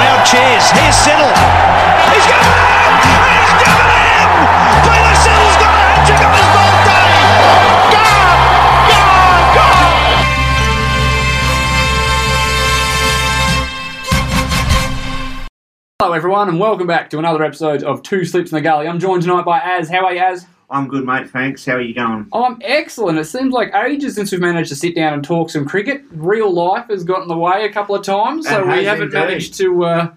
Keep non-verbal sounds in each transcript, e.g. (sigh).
Crowd cheers. Here's Siddle. He's got! Hello, everyone, and welcome back to another episode of Two Slips in the Gully. I'm joined tonight by Az. How are you, Az? I'm good, mate. Thanks. How are you going? I'm excellent. It seems like ages since we've managed to sit down and talk some cricket. Real life has got in the way a couple of times, so we haven't indeed. managed to uh,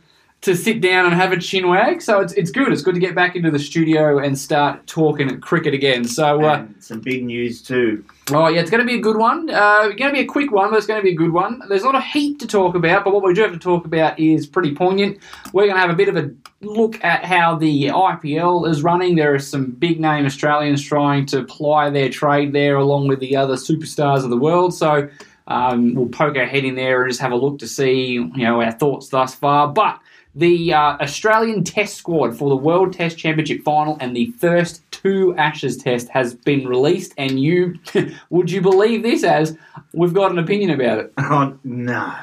to sit down and have a chin wag. So it's, it's good. It's good to get back into the studio and start talking cricket again. So uh, some big news too. Oh yeah, it's going to be a good one. Uh, it's going to be a quick one, but it's going to be a good one. There's not a heap to talk about, but what we do have to talk about is pretty poignant. We're going to have a bit of a look at how the IPL is running. There are some big name Australians trying to ply their trade there, along with the other superstars of the world. So um, we'll poke our head in there and just have a look to see you know our thoughts thus far. But the uh, Australian Test squad for the World Test Championship final and the first two Ashes Test has been released, and you (laughs) would you believe this? As we've got an opinion about it. Oh no,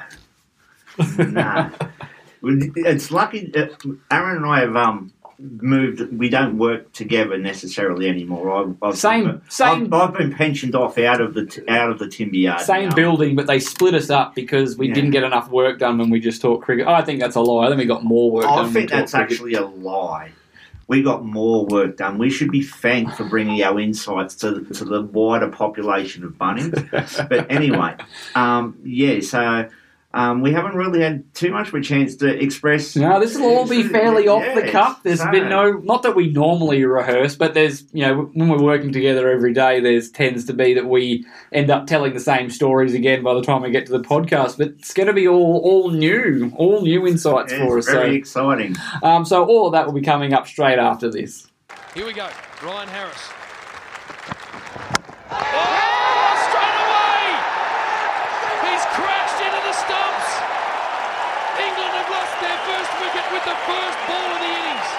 no. (laughs) it's lucky. Aaron and I have um moved. We don't work together necessarily anymore. I've, I've, Same- same- I've, I've been pensioned off out of the t- out of the timber yard. Same now. building, but they split us up because we Yeah. didn't get enough work done when we just talked cricket. I think that's a lie. I think we got more work done. I think that's cricket. actually a lie. We got more work done. We should be thanked for bringing our insights to, to the wider population of Bunnings. (laughs) but anyway, um, yeah, so um, we haven't really had too much of a chance to express. No, this will all be fairly off the cuff. There's so- been no, not that we normally rehearse, but there's, you know, when we're working together every day, there's tends to be that we end up telling the same stories again by the time we get to the podcast. But it's going to be all, all new, all new insights It's for us. very So, exciting. um, so all of that will be coming up straight after this. Here we go. Ryan Harris. Oh, straight away! He's crashed into the stumps. England have lost their first wicket with the first ball of the innings.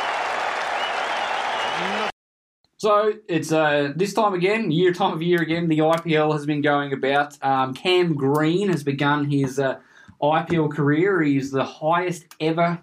So it's uh, this time again, year time of year again. The IPL has been going about. Um, Cam Green has begun his uh, IPL career. He's the highest ever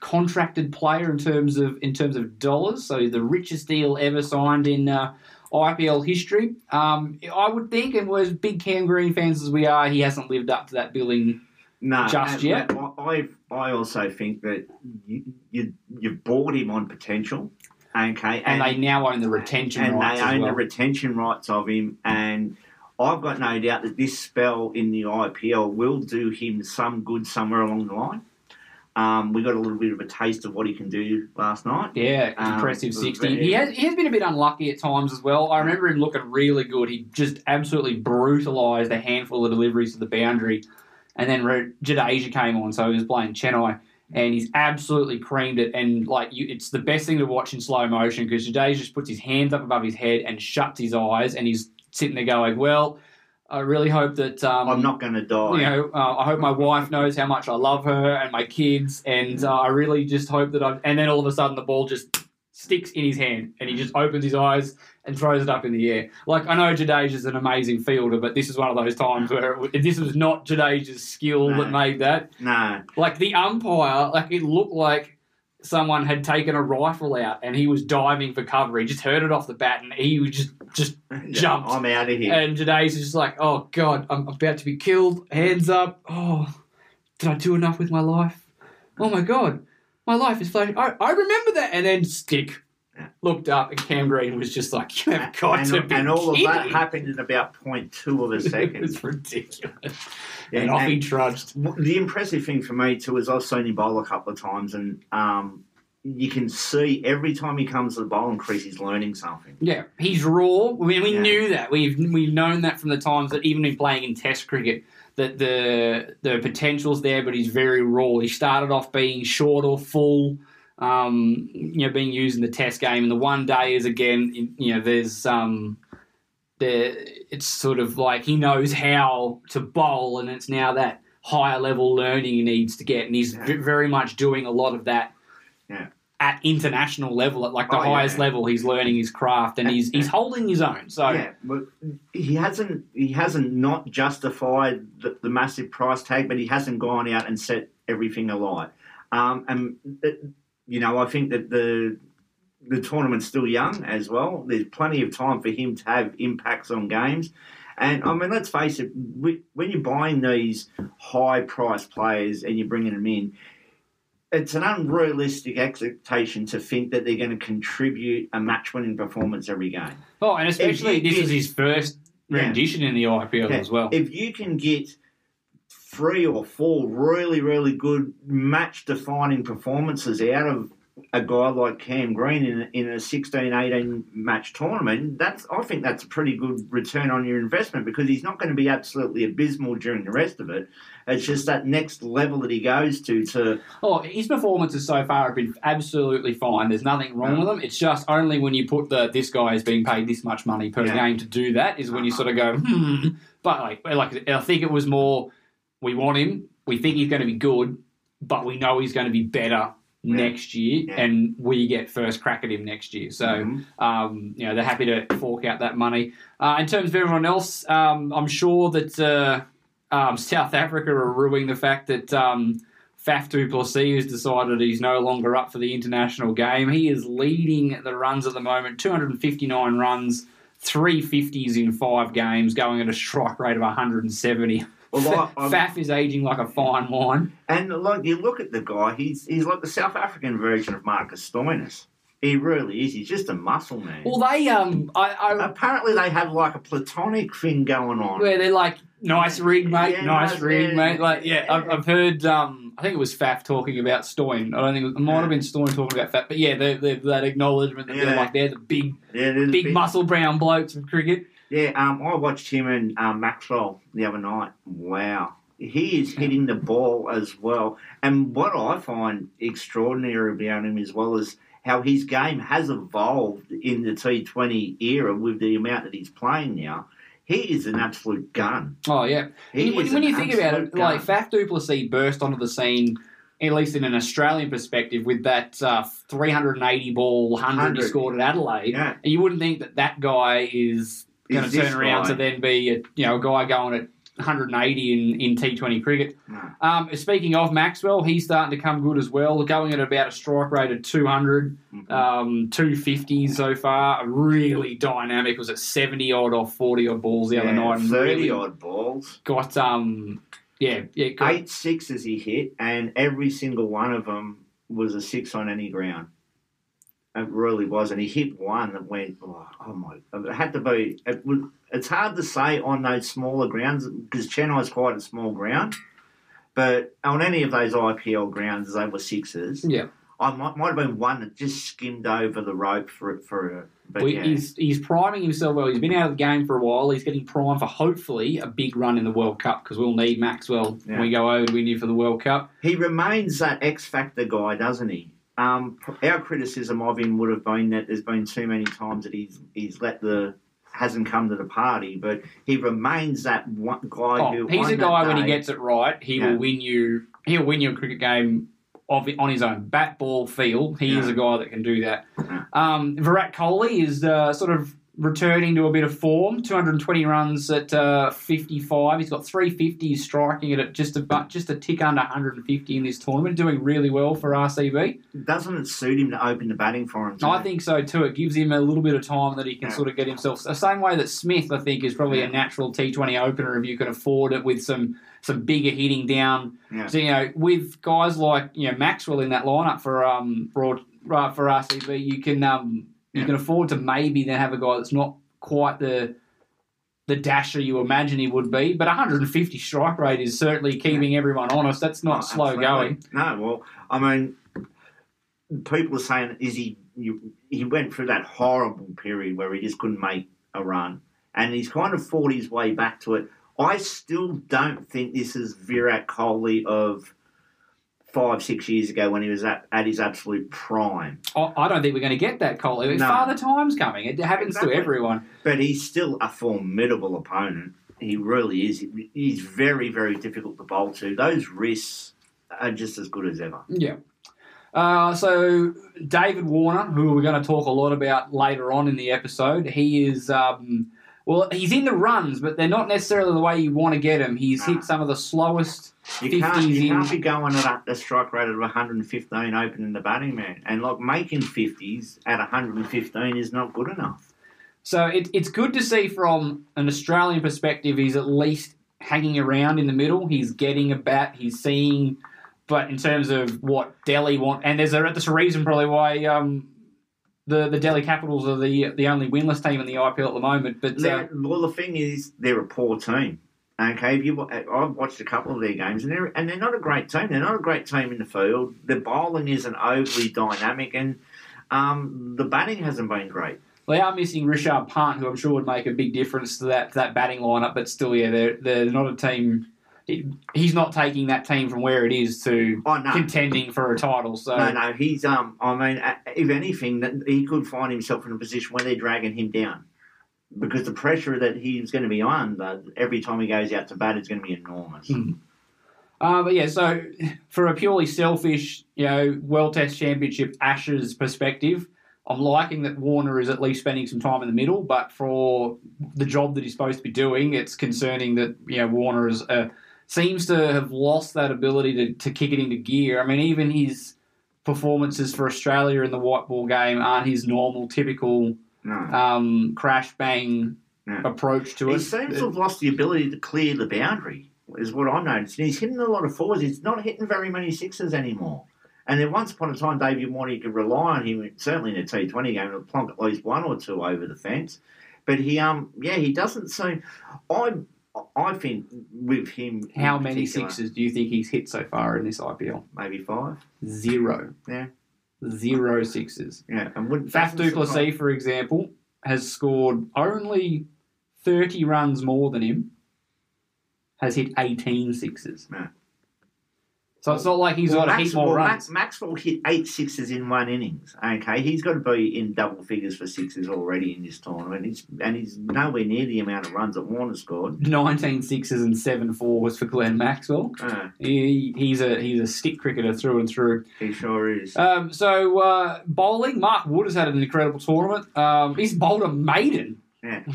contracted player in terms of in terms of dollars. So the richest deal ever signed in uh, IPL history. Um, I would think, and as big Cam Green fans as we are, he hasn't lived up to that billing. No, Just yet? I I also think that you you you've bought him on potential, okay, And, they now own the retention and rights they own well. the retention rights of him. And I've got no doubt that this spell in the IPL will do him some good somewhere along the line. Um, we got a little bit of a taste of what he can do last night. Yeah, Um, impressive sixty. very- He has he has been a bit unlucky at times as well. I remember him looking really good. He just absolutely brutalised a handful of deliveries to the boundary, and then Jadeja came on, so he was playing Chennai, and he's absolutely creamed it. And like, you, it's the best thing to watch in slow motion because Jadeja just puts his hands up above his head and shuts his eyes, and he's sitting there going, well, I really hope that um, I'm not going to die. you know, uh, I hope my wife knows how much I love her and my kids, and uh, I really just hope that I. And then all of a sudden, the ball just sticks in his hand, and he just opens his eyes and throws it up in the air. Like I know Jadeja's an amazing fielder, but this is one of those times where it, this was not Jadeja's skill No. that made that. no, Like the umpire, like it looked like someone had taken a rifle out and he was diving for cover. He just heard it off the bat and he was just just (laughs) jumped. I'm out of here. And Jadeja's just like, oh god, I'm about to be killed. Hands up. Oh, did I do enough with my life? Oh my god, my life is flashing. I, I remember that. And then stick. Looked up and Cam Green was just like, you have got and, to be and all of that happened in about 0.2 of a (laughs) second. was ridiculous. Yeah, and off he trudged. the impressive thing for me too is I've seen him bowl a couple of times, and um, you can see every time he comes to the bowling crease, he's learning something. Yeah, he's raw. I mean, we Yeah. knew that. We've we've known that from the times that even in playing in Test cricket, that the the potential's there, but he's very raw. He started off being short or full, um, you know, being used in the Test game, and the one day is again, you know, there's um, there it's sort of like he knows how to bowl, and it's now that higher level learning he needs to get, and he's Yeah. very much doing a lot of that Yeah. at international level, at like the Oh, yeah. highest level, he's learning his craft and he's he's holding his own. So Yeah, but he hasn't he hasn't not justified the, the massive price tag, but he hasn't gone out and set everything alight. Um, and it, you know, I think that the the tournament's still young as well. There's plenty of time for him to have impacts on games. And I mean, let's face it, we- when you're buying these high priced players and you're bringing them in, it's an unrealistic expectation to think that they're going to contribute a match winning performance every game. oh, and especially you this is his first Yeah. rendition in the IPL Yeah. as well. If you can get three or four really, really good match defining performances out of a guy like Cam Green in a, in a 16, 18 match tournament, that's I think that's a pretty good return on your investment because he's not going to be absolutely abysmal during the rest of it. It's just that next level that he goes to to Oh, his performances so far have been absolutely fine. There's nothing wrong with them. It's just only when you put the this guy is being paid this much money per Yeah. game to do that is when you sort of go, hmm. But like, like I think it was more, we want him. We think he's going to be good, but we know he's going to be better next year, Yeah. and we get first crack at him next year. So, Mhm. um, you know, they're happy to fork out that money. Uh, in terms of everyone else, um, I'm sure that uh, um, South Africa are ruining the fact that um, Faf du Plessis has decided he's no longer up for the international game. He is leading the runs at the moment, 259 runs, three fifties in five games, going at a strike rate of 170. Well, I- Faf is aging like a fine wine. And like you look at the guy, he's he's like the South African version of Marcus Stoinis. He really is. He's just a muscle man. Well, they um, I, I Apparently, they have like a platonic thing going on. where they're like, nice rig, mate, Yeah, nice rig, yeah, mate. Like, yeah, yeah. I've, I've heard. Um, I think it was Faf talking about Stoin. I don't think it, was, it might have been Stoin talking about Faf, but yeah, they they that acknowledgement that they're like they're the big, there's a big bit- muscle brown blokes of cricket. Yeah, um, I watched him and um, Maxwell the other night. Wow, he is hitting the ball as well. And what I find extraordinary about him as well is how his game has evolved in the T20 era with the amount that he's playing now. He is an absolute gun. Oh yeah, He when, when you think about it, absolute like gun. Faf du Plessis burst onto the scene. At least in an Australian perspective, with that uh, 380 ball 100 he scored at Adelaide, Yeah. and you wouldn't think that that guy is going to turn around to then be a you know a guy going at 180 in, in T20 cricket. Um, speaking of Maxwell, he's starting to come good as well, going at about a strike rate of 200, Mhm. um, 250 so far. Really dynamic. Was it 70 odd or 40 odd balls the other night? and 30 really odd balls. Got, um, yeah, yeah, got, Eight sixes he hit, and every single one of them was a six on any ground. It really was, and he hit one that went. Oh, oh my! It had to be. It was, it's hard to say on those smaller grounds because Chennai's quite a small ground, but on any of those IPL grounds, they were sixes. yeah. I might, might have been one that just skimmed over the rope for it for. a- But Well, yeah. he's, he's priming himself well. He's been out of the game for a while. He's getting primed for hopefully a big run in the World Cup because we'll need Maxwell Yeah. when we go over to India for the World Cup. He remains that X Factor guy, doesn't he? Um, our criticism of him would have been that there's been too many times that he's he's let the hasn't come to the party, but he remains that one guy Oh, who. he's a guy that when he gets it right, he Yeah. will win you. He'll win you a cricket game of on his own bat ball feel. He is a guy that can do that. Yeah. Um, Virat Kohli is uh, sort of returning to a bit of form. 220 runs at uh, 55. He's got 350. He's striking it at just about just a tick under 150 in this tournament. Doing really well for RCB. Doesn't it suit him to open the batting for him? I think so too. It gives him a little bit of time that he can Yeah. sort of get himself. The same way that Smith, I think, is probably a natural T20 opener if you can afford it with some some bigger hitting down. Yeah. So you know, with guys like you know Maxwell in that lineup for um for, uh, for RCB, you can um you Yeah. can afford to maybe then have a guy that's not quite the the dasher you imagine he would be, but 150 strike rate is certainly keeping everyone honest. That's not Oh, slow absolutely. going. No, well, I mean, people are saying, is he? You, he went through that horrible period where he just couldn't make a run, and he's kind of fought his way back to it. I still don't think this is Virat Kohli of five, six years ago when he was at, at his absolute prime. I, I don't think we're going to get that, Cole. No. Father Time's coming. It happens Exactly. to everyone. But he's still a formidable opponent. He really is. He's very, very difficult to bowl to. Those wrists are just as good as ever. Yeah. Uh, so David Warner, who we're going to talk a lot about later on in the episode, he is um, well, he's in the runs, but they're not necessarily the way you want to get him. He's No. hit some of the slowest You can't, 50s you in. can't be going at a, a strike rate of 115 opening the batting man. And like making 50s at 115 is not good enough. So it, it's good to see from an Australian perspective. He's at least hanging around in the middle. He's getting a bat. He's seeing. But in terms of what Delhi want, and there's a, there's a reason probably why um, the the Delhi Capitals are the the only winless team in the IPL at the moment. But uh, well, the thing is, they're a poor team. Okay, if you, I've watched a couple of their games, and they're and they're not a great team. They're not a great team in the field. The bowling isn't overly dynamic, and um, the batting hasn't been great. They are missing Rishabh Pant, who I'm sure would make a big difference to that to that batting lineup. But still, yeah, they're they're not a team. He- He's not taking that team from where it is to Oh no, contending for a title. So no, no. He's um. I mean, if anything, that he could find himself in a position where they're dragging him down because the pressure that he's going to be under every time he goes out to bat is going to be enormous. Hmm. Uh, but yeah, so for a purely selfish, you know, World Test Championship Ashes perspective, I'm liking that Warner is at least spending some time in the middle. But for the job that he's supposed to be doing, it's concerning that you know Warner is, uh, seems to have lost that ability to, to kick it into gear. I mean, even his performances for Australia in the white ball game aren't his normal, typical No. um, crash bang Yeah. approach to it. He seems to have lost the ability to clear the boundary, is what I noticed. And he's hitting a lot of fours. He's not hitting very many sixes anymore. And then once upon a time, David Warner, you could rely on him, certainly in a T20 game, to plonk at least one or two over the fence. But he, um, yeah, he doesn't seem. I, I think with him, How many sixes do you think he's hit so far in this IPL? Maybe five. Zero. Yeah, Zero sixes. yeah. And would Faf du Plessis, for example, has scored only 30 runs more than him, has hit 18 sixes. Yeah. So it's not like he's well, got to Max, hit more well, runs. Max, Maxwell hit eight sixes in one innings. Okay, he's got to be in double figures for sixes already in this tournament. He's, and he's nowhere near the amount of runs that Warner scored. 19 sixes and seven fours for Glenn Maxwell. Uh, He, he's a he's a stick cricketer through and through. he sure is. Um, so uh, bowling, Mark Wood has had an incredible tournament. Um, he's bowled a maiden, Yeah. I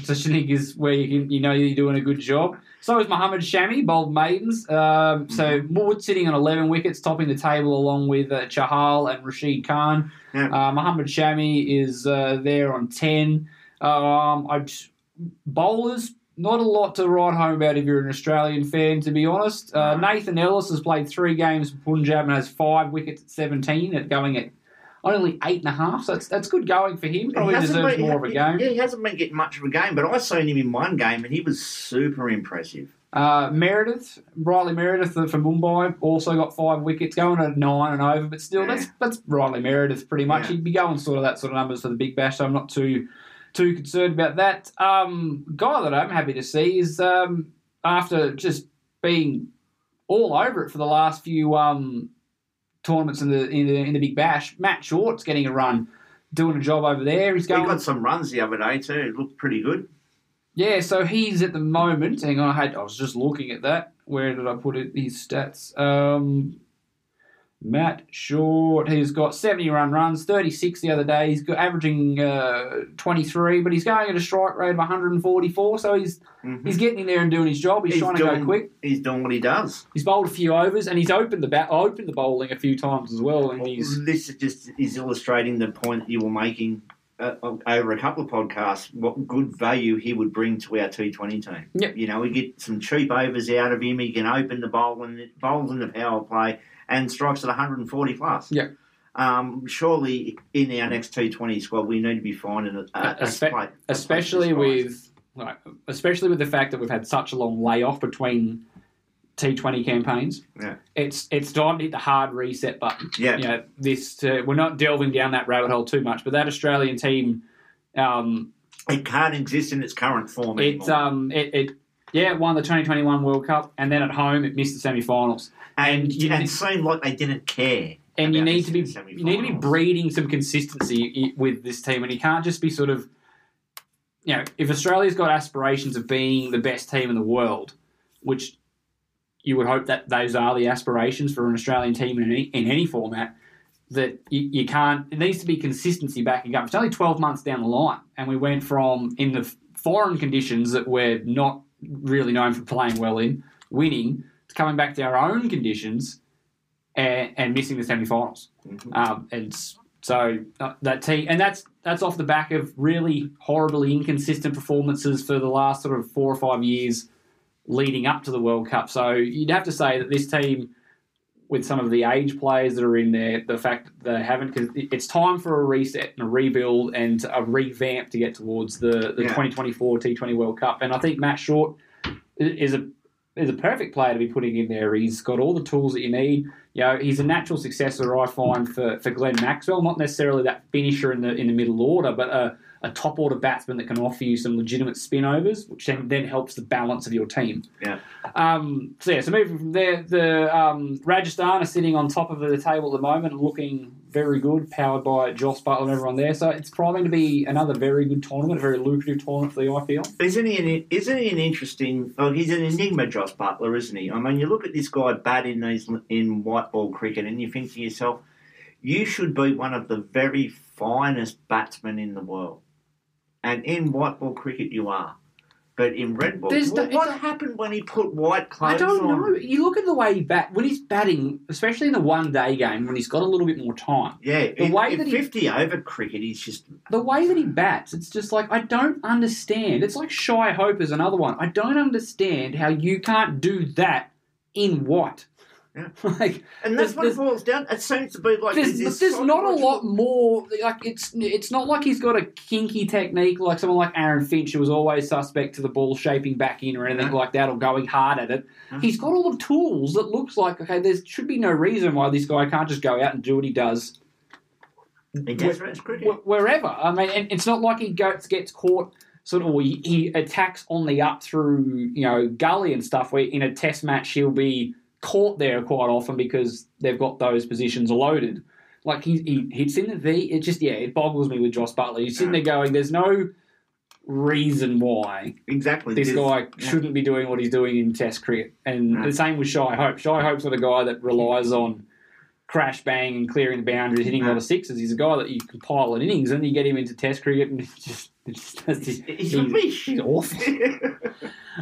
is where you can, you know you're doing a good job. So is Mohammed Shami, bowled maidens. Um, So Wood sitting on 11 wickets, topping the table along with uh, Chahal and Rashid Khan. Yeah. Uh, Mohammed Shami is uh, there on 10. Um, I bowlers. Not a lot to write home about if you're an Australian fan, to be honest. Uh, No. Nathan Ellis has played three games for Punjab and has five wickets at 17, at going at only eight and a half. So that's, that's good going for him. Probably deserves been- more of a game. Yeah, he hasn't been getting much of a game, but I seen him in one game and he was super impressive. Uh, Meredith, Riley Meredith from Mumbai, also got five wickets, going at nine and over, but still, that's that's Riley Meredith pretty much. Yeah. He'd be going sort of that sort of numbers for the Big Bash, so I'm not too too concerned about that. Um, guy that I'm happy to see is um, after just being all over it for the last few um, tournaments in the, in the in the Big Bash. Matt Short's getting a run, doing a job over there. He's He going. got some runs the other day too. It looked pretty good. yeah, so he's at the moment. Hang on, I had I was just looking at that. Where did I put it? His stats. Um, Matt Short, he's got 70 run runs, 36 the other day. He's got averaging uh, 23, but he's going at a strike rate of 144. So he's he's getting in there and doing his job. He's, trying to doing, go quick. He's doing what he does. He's bowled a few overs and he's opened the bat, opened the bowling a few times as well. And he's This is just is illustrating the point that you were making uh, over a couple of podcasts. What good value he would bring to our T20 team. Yep. You know, we get some cheap overs out of him. He can open the bowl and bowls in the power play and strikes at 140 plus. yeah, Um, surely in our next T20 squad, we need to be finding a, a, a spot- a especially with like, especially with the fact that we've had such a long layoff between T20 campaigns. Yeah. It's it's time to hit the hard reset button. Yeah. You know, this uh, we're not delving down that rabbit hole too much, but that Australian team, um. It can't exist in its current form it um, it, it yeah, it won the 2021 World Cup, and then at home it missed the semi-finals. And, you- and it seemed like they didn't care. and you need to be you need to be breeding some consistency with this team, and you can't just be sort of, you know, if Australia's got aspirations of being the best team in the world, which you would hope that those are the aspirations for an Australian team in any, in any format. That you, you can't. It needs to be consistency backing up. It's only twelve months down the line, and we went from in the foreign conditions that we're not really known for playing well in, winning, coming back to our own conditions and, and missing the semi-finals. Um, and so uh, that team, and that's that's off the back of really horribly inconsistent performances for the last sort of four or five years leading up to the World Cup. So you'd have to say that this team, with some of the age players that are in there, the fact that they haven't, because it's time for a reset and a rebuild and a revamp to get towards the, the Yeah. 2024 T20 World Cup. And I think Matt Short is a is a perfect player to be putting in there. He's got all the tools that you need. You know, he's a natural successor, I find, for, for Glenn Maxwell. Not necessarily that finisher in the in the middle order, but a top order batsman that can offer you some legitimate spin overs, which then, then helps the balance of your team. Yeah. Um, so yeah, so moving from there, the um, Rajasthan are sitting on top of the table at the moment, looking very good, powered by Jos Buttler and everyone there. So it's proving to be another very good tournament, a very lucrative tournament for the IPL. Isn't he an isn't he an interesting? Oh, he's an enigma, Josh Buttler, isn't he? I mean, you look at this guy bat in these in white ball cricket, and you think to yourself, you should be one of the very finest batsmen in the world, and in white ball cricket you are. But in red ball, There's what, no- what happened when he put white clothes I don't on? know. You look at the way he bat when he's batting, especially in the one day game when he's got a little bit more time. Yeah, The in, way in that he- fifty over cricket, he's just The way that he bats, it's just like I don't understand. It's like Shai Hope is another one. I don't understand how you can't do that in white. Yeah. (laughs) like and that's There's- what it boils down. It seems to be like there's, this there's not a lot more. Like it's it's not like he's got a kinky technique like someone like Aaron Finch who was always suspect to the ball shaping back in or anything No. like that or going hard at it. He's got all the tools that looks like okay. There should be no reason why this guy can't just go out and do what he does match wherever. I mean, and it's not like he goes, gets caught sort of, or he, he attacks on the up through, you know, gully and stuff. Where in a test match he'll be caught there quite often because they've got those positions loaded. Like he, he hits in the V. It just yeah, it boggles me with Josh Buttler. You're sitting there going, "There's no reason why exactly. this guy yeah. shouldn't be doing what he's doing in Test cricket." And the same with Shai Hope. Shai Hope's not a guy that relies on crash bang and clearing the boundaries, hitting a lot of sixes. He's a guy that you can pile in innings, and you get him into Test cricket, and (laughs) it's just it's just He's, he's, he's he's awful.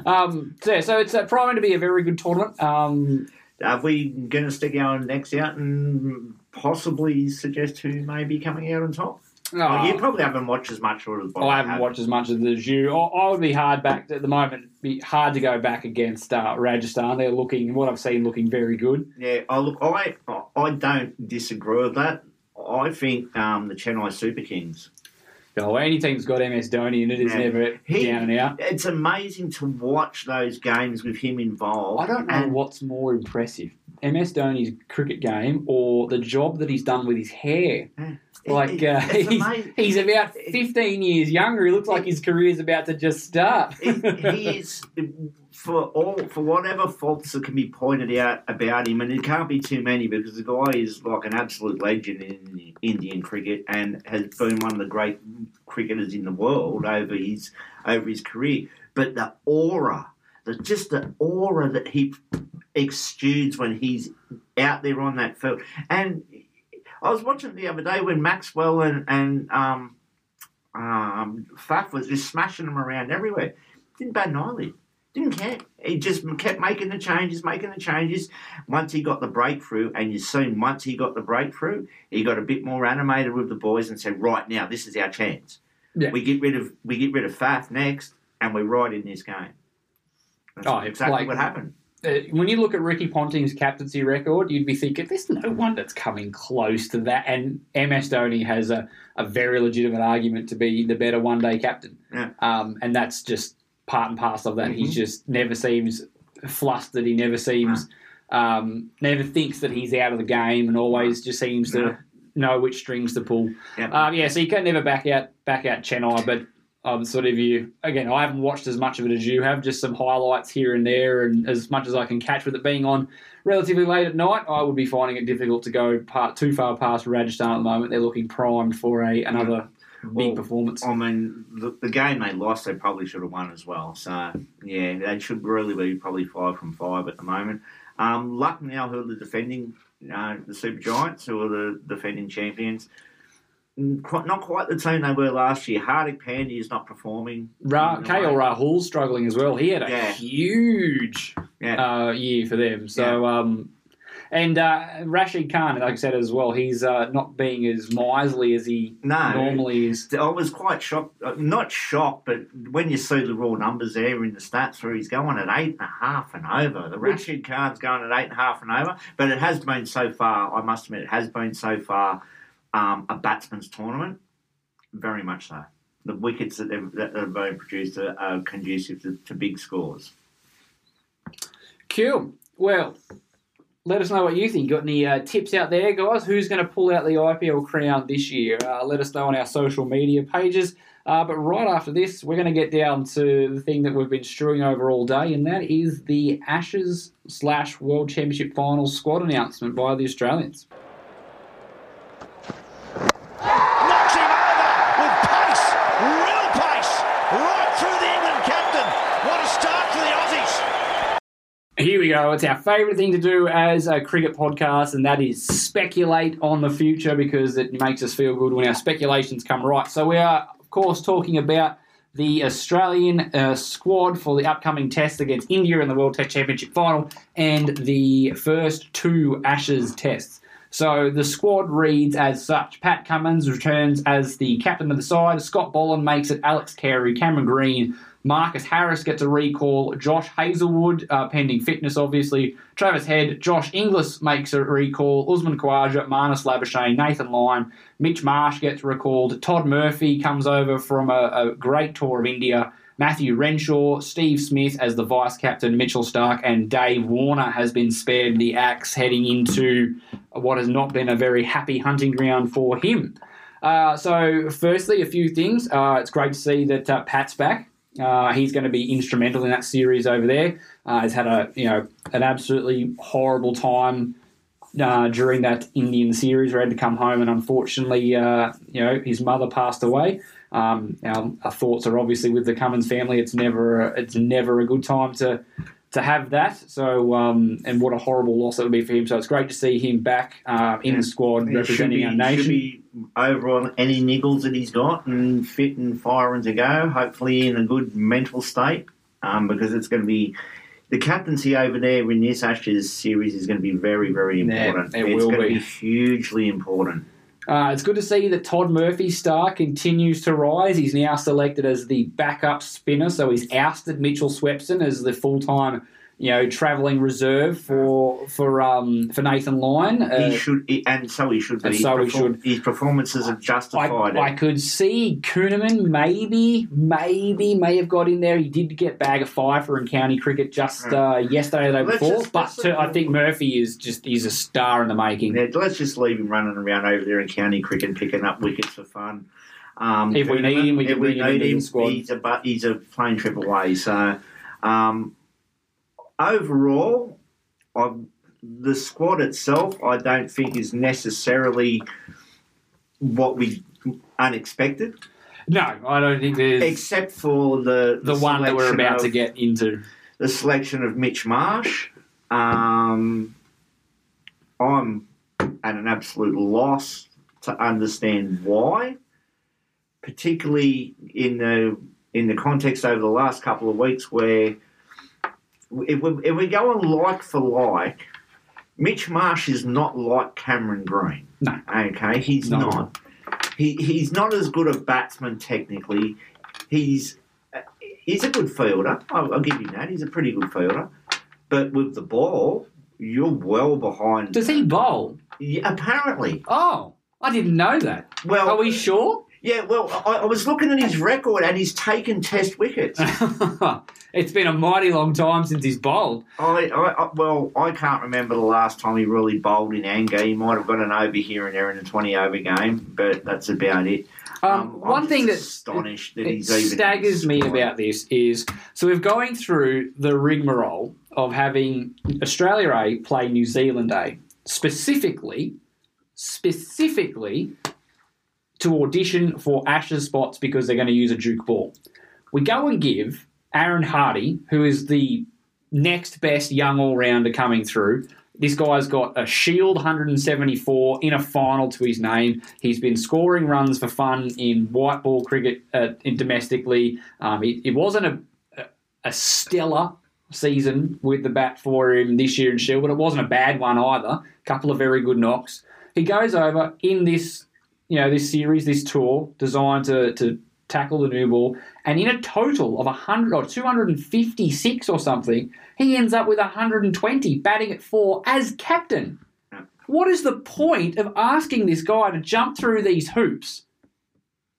Um, so yeah, so it's uh, proving to be a very good tournament. Um, Are we going to stick our necks out and possibly suggest who may be coming out on top? Oh, you probably haven't watched as much or as I haven't watched as much as you. I, I would be hard back at the moment. Be hard to go back against uh, Rajasthan. They're looking what I've seen looking very good. Yeah, I look. I I don't disagree with that. I think um, the Chennai Super Kings. Oh, any team's got MS Dhoni in it is Yeah. never He- down and out. It's amazing to watch those games with him involved. I don't know And what's more impressive, MS Dhoni's cricket game or the job that he's done with his hair. it- Like uh, he's, he's about 15 years younger. He looks like his career's about to just start. (laughs) he, is for all for whatever faults that can be pointed out about him, and it can't be too many because the guy is like an absolute legend in Indian cricket and has been one of the great cricketers in the world over his over his career. but the aura, the just the aura that he exudes when he's out there on that field. And I was watching the other day when Maxwell and and um, um, Faf was just smashing them around everywhere. Didn't bat an eyelid. Didn't care. He just kept making the changes, making the changes. Once he got the breakthrough, and you see, once he got the breakthrough, he got a bit more animated with the boys and said, "Right now, this is our chance. Yeah. We get rid of we get rid of Faf next, and we're right in this game." That's Oh, exactly like- what happened. Uh, when you look at Ricky Ponting's captaincy record, you'd be thinking there's no one that's coming close to that. And MS Dhoni has a, a very legitimate argument to be the better one day captain. Yeah. Um, and that's just part and parcel of that. He just never seems flustered. He never seems, um, never thinks that he's out of the game and always just seems to know which strings to pull. Yeah. Um, yeah, so you can never back out back out Chennai, but um, sort of you again. I haven't watched as much of it as you have, just some highlights here and there, and as much as I can catch with it being on relatively late at night, I would be finding it difficult to go part, too far past Rajasthan at the moment. They're looking primed for a another big performance. I mean, the, the game they lost, they probably should have won as well. So, yeah, they should really be probably five from five at the moment. Um, Lucknow, who are the defending, uh, the Super Giants, who are the defending champions, not quite the team they were last year. Hardik Pandya is not performing. Ra- KL Rahul's struggling as well. He had a Yeah. huge Yeah. uh, year for them. So, um, and uh, Rashid Khan, like I said as well, he's uh, not being as miserly as he No. normally is. I was quite shocked, uh, not shocked, but when you see the raw numbers there in the stats where he's going at eight and a half and over, the Rashid Khan's going at eight and a half and over, but it has been so far, I must admit, it has been so far um, a batsman's tournament, very much so. The wickets that, that been produced are, are conducive to, to big scores. Cool. Well, let us know what you think. Got any uh, tips out there, guys? Who's going to pull out the IPL crown this year? Uh, let us know on our social media pages. Uh, but right after this, we're going to get down to the thing that we've been strewing over all day, and that is the Ashes slash World Championship final squad announcement by the Australians. Knocks him over with pace, real pace, right through the England captain. What a start for the Aussies. Here we go. It's our favourite thing to do as a cricket podcast, and that is speculate on the future because it makes us feel good when our speculations come right. So, we are, of course, talking about the Australian uh, squad for the upcoming test against India in the World Test Championship final and the first two Ashes tests. So the squad reads as such. Pat Cummins returns as the captain of the side. Scott Boland makes it Alex Carey, Cameron Green, Marcus Harris gets a recall. Josh Hazlewood, uh, pending fitness, obviously. Travis Head, Josh Inglis makes a recall. Usman Khawaja, Marnus Labuschagne, Nathan Lyon, Mitch Marsh gets recalled. Todd Murphy comes over from a, a great tour of India. Matthew Renshaw, Steve Smith as the vice captain, Mitchell Stark, and Dave Warner has been spared the axe heading into what has not been a very happy hunting ground for him. Uh, so, firstly, a few things. Uh, it's great to see that uh, Pat's back. Uh, he's going to be instrumental in that series over there. Uh, he's had a you know an absolutely horrible time uh, during that Indian series. Where he had to come home, and unfortunately, you know, his mother passed away. Um, our, our thoughts are obviously with the Cummins family. It's never it's never a good time to to have that. So, um, and what a horrible loss it would be for him. So it's great to see him back uh, in the squad should representing be, our should nation. be over on any niggles that he's got and fit and firing to go. Hopefully in a good mental state, um, because it's going to be the captaincy over there in this Ashes series is going to be very, very Yeah, important. it it's will going be. to be hugely important. Uh, it's good to see that Todd Murphy's star continues to rise. He's now selected as the backup spinner, so he's ousted Mitchell Swepson as the full time, you know, travelling reserve for for um, for Nathan Lyon. Uh, he should, he, and so he should be. so he should. His performances have I, justified I it. could see Kuhnemann maybe, maybe, may have got in there. He did get bag of five for in county cricket just uh, yesterday or the day Let's before. just- but to, I think Murphy is just he's a star in the making. Yeah, let's just leave him running around over there in county cricket, picking up wickets for fun. Um, If we need him, we if we him need him, squad. He's a he's a plane trip away. So um, overall, I, the squad itself, I don't think is necessarily what we unexpected. No, I don't think there's except for the the one that we're about to get into. the selection of Mitch Marsh. Um, I'm at an absolute loss to understand why, particularly in the in the context over the last couple of weeks where if we if we're going like for like, Mitch Marsh is not like Cameron Green. No. Okay, he's No. not. He he's not as good a batsman technically. He's he's a good fielder. I'll, I'll give you that. He's a pretty good fielder. But with the ball, you're well behind. Does he bowl? Yeah, apparently. Oh, I didn't know that. Well, Are we sure? Yeah. Well, I, I was looking at his record, and he's taken Test wickets. (laughs) it's been a mighty long time since he's bowled. I, I, I well, I can't remember the last time he really bowled in anger. He might have got an over here and there in a twenty over game, but that's about it. Um, I'm one thing that astonished that he's even staggers me about this is so we're going through the rigmarole of having Australia A play New Zealand A specifically, specifically to audition for Ashes spots because they're going to use a Duke ball. We go and give Aaron Hardie, who is the next best young all rounder coming through. This guy's got a Shield 174 in a final to his name. He's been scoring runs for fun in white ball cricket uh, in domestically. Um, it, it wasn't a, a, a stellar season with the bat for him this year in Shield, but it wasn't a bad one either. A couple of very good knocks. He goes over in this, you know, this series, this tour designed to, to tackle the new ball, and in a total of 100 or 256 or something, he ends up with 120 batting at four as captain. What is the point of asking this guy to jump through these hoops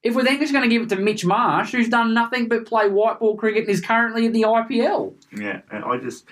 if we're then just going to give it to Mitch Marsh, who's done nothing but play white ball cricket and is currently in the IPL? Yeah, and I just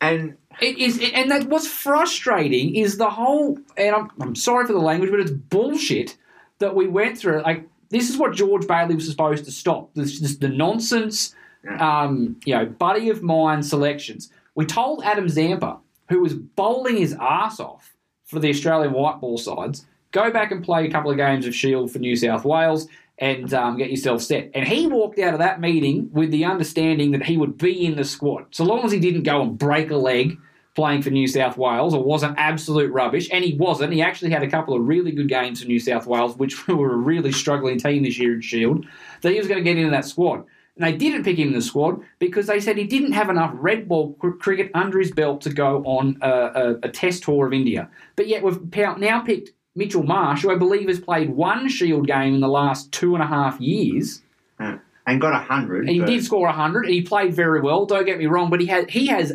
and It is, and that what's frustrating is the whole. And I'm, I'm sorry for the language, but it's bullshit that we went through. Like this is what George Bailey was supposed to stop. This, this the nonsense, um, you know, buddy of mine selections. We told Adam Zampa, who was bowling his ass off for the Australian white ball sides, go back and play a couple of games of Shield for New South Wales and um, get yourself set. And he walked out of that meeting with the understanding that he would be in the squad, so long as he didn't go and break a leg playing for New South Wales or wasn't absolute rubbish. And he wasn't. He actually had a couple of really good games for New South Wales, which (laughs) were a really struggling team this year in Shield. That he was going to get into that squad. And they didn't pick him in the squad because they said he didn't have enough red ball cr- cricket under his belt to go on a, a, a test tour of India. But yet we've now picked Mitchell Marsh, who I believe has played one Shield game in the last two and a half years. uh, and got a hundred. And he did score 100 and he played very well, don't get me wrong, but he has, he has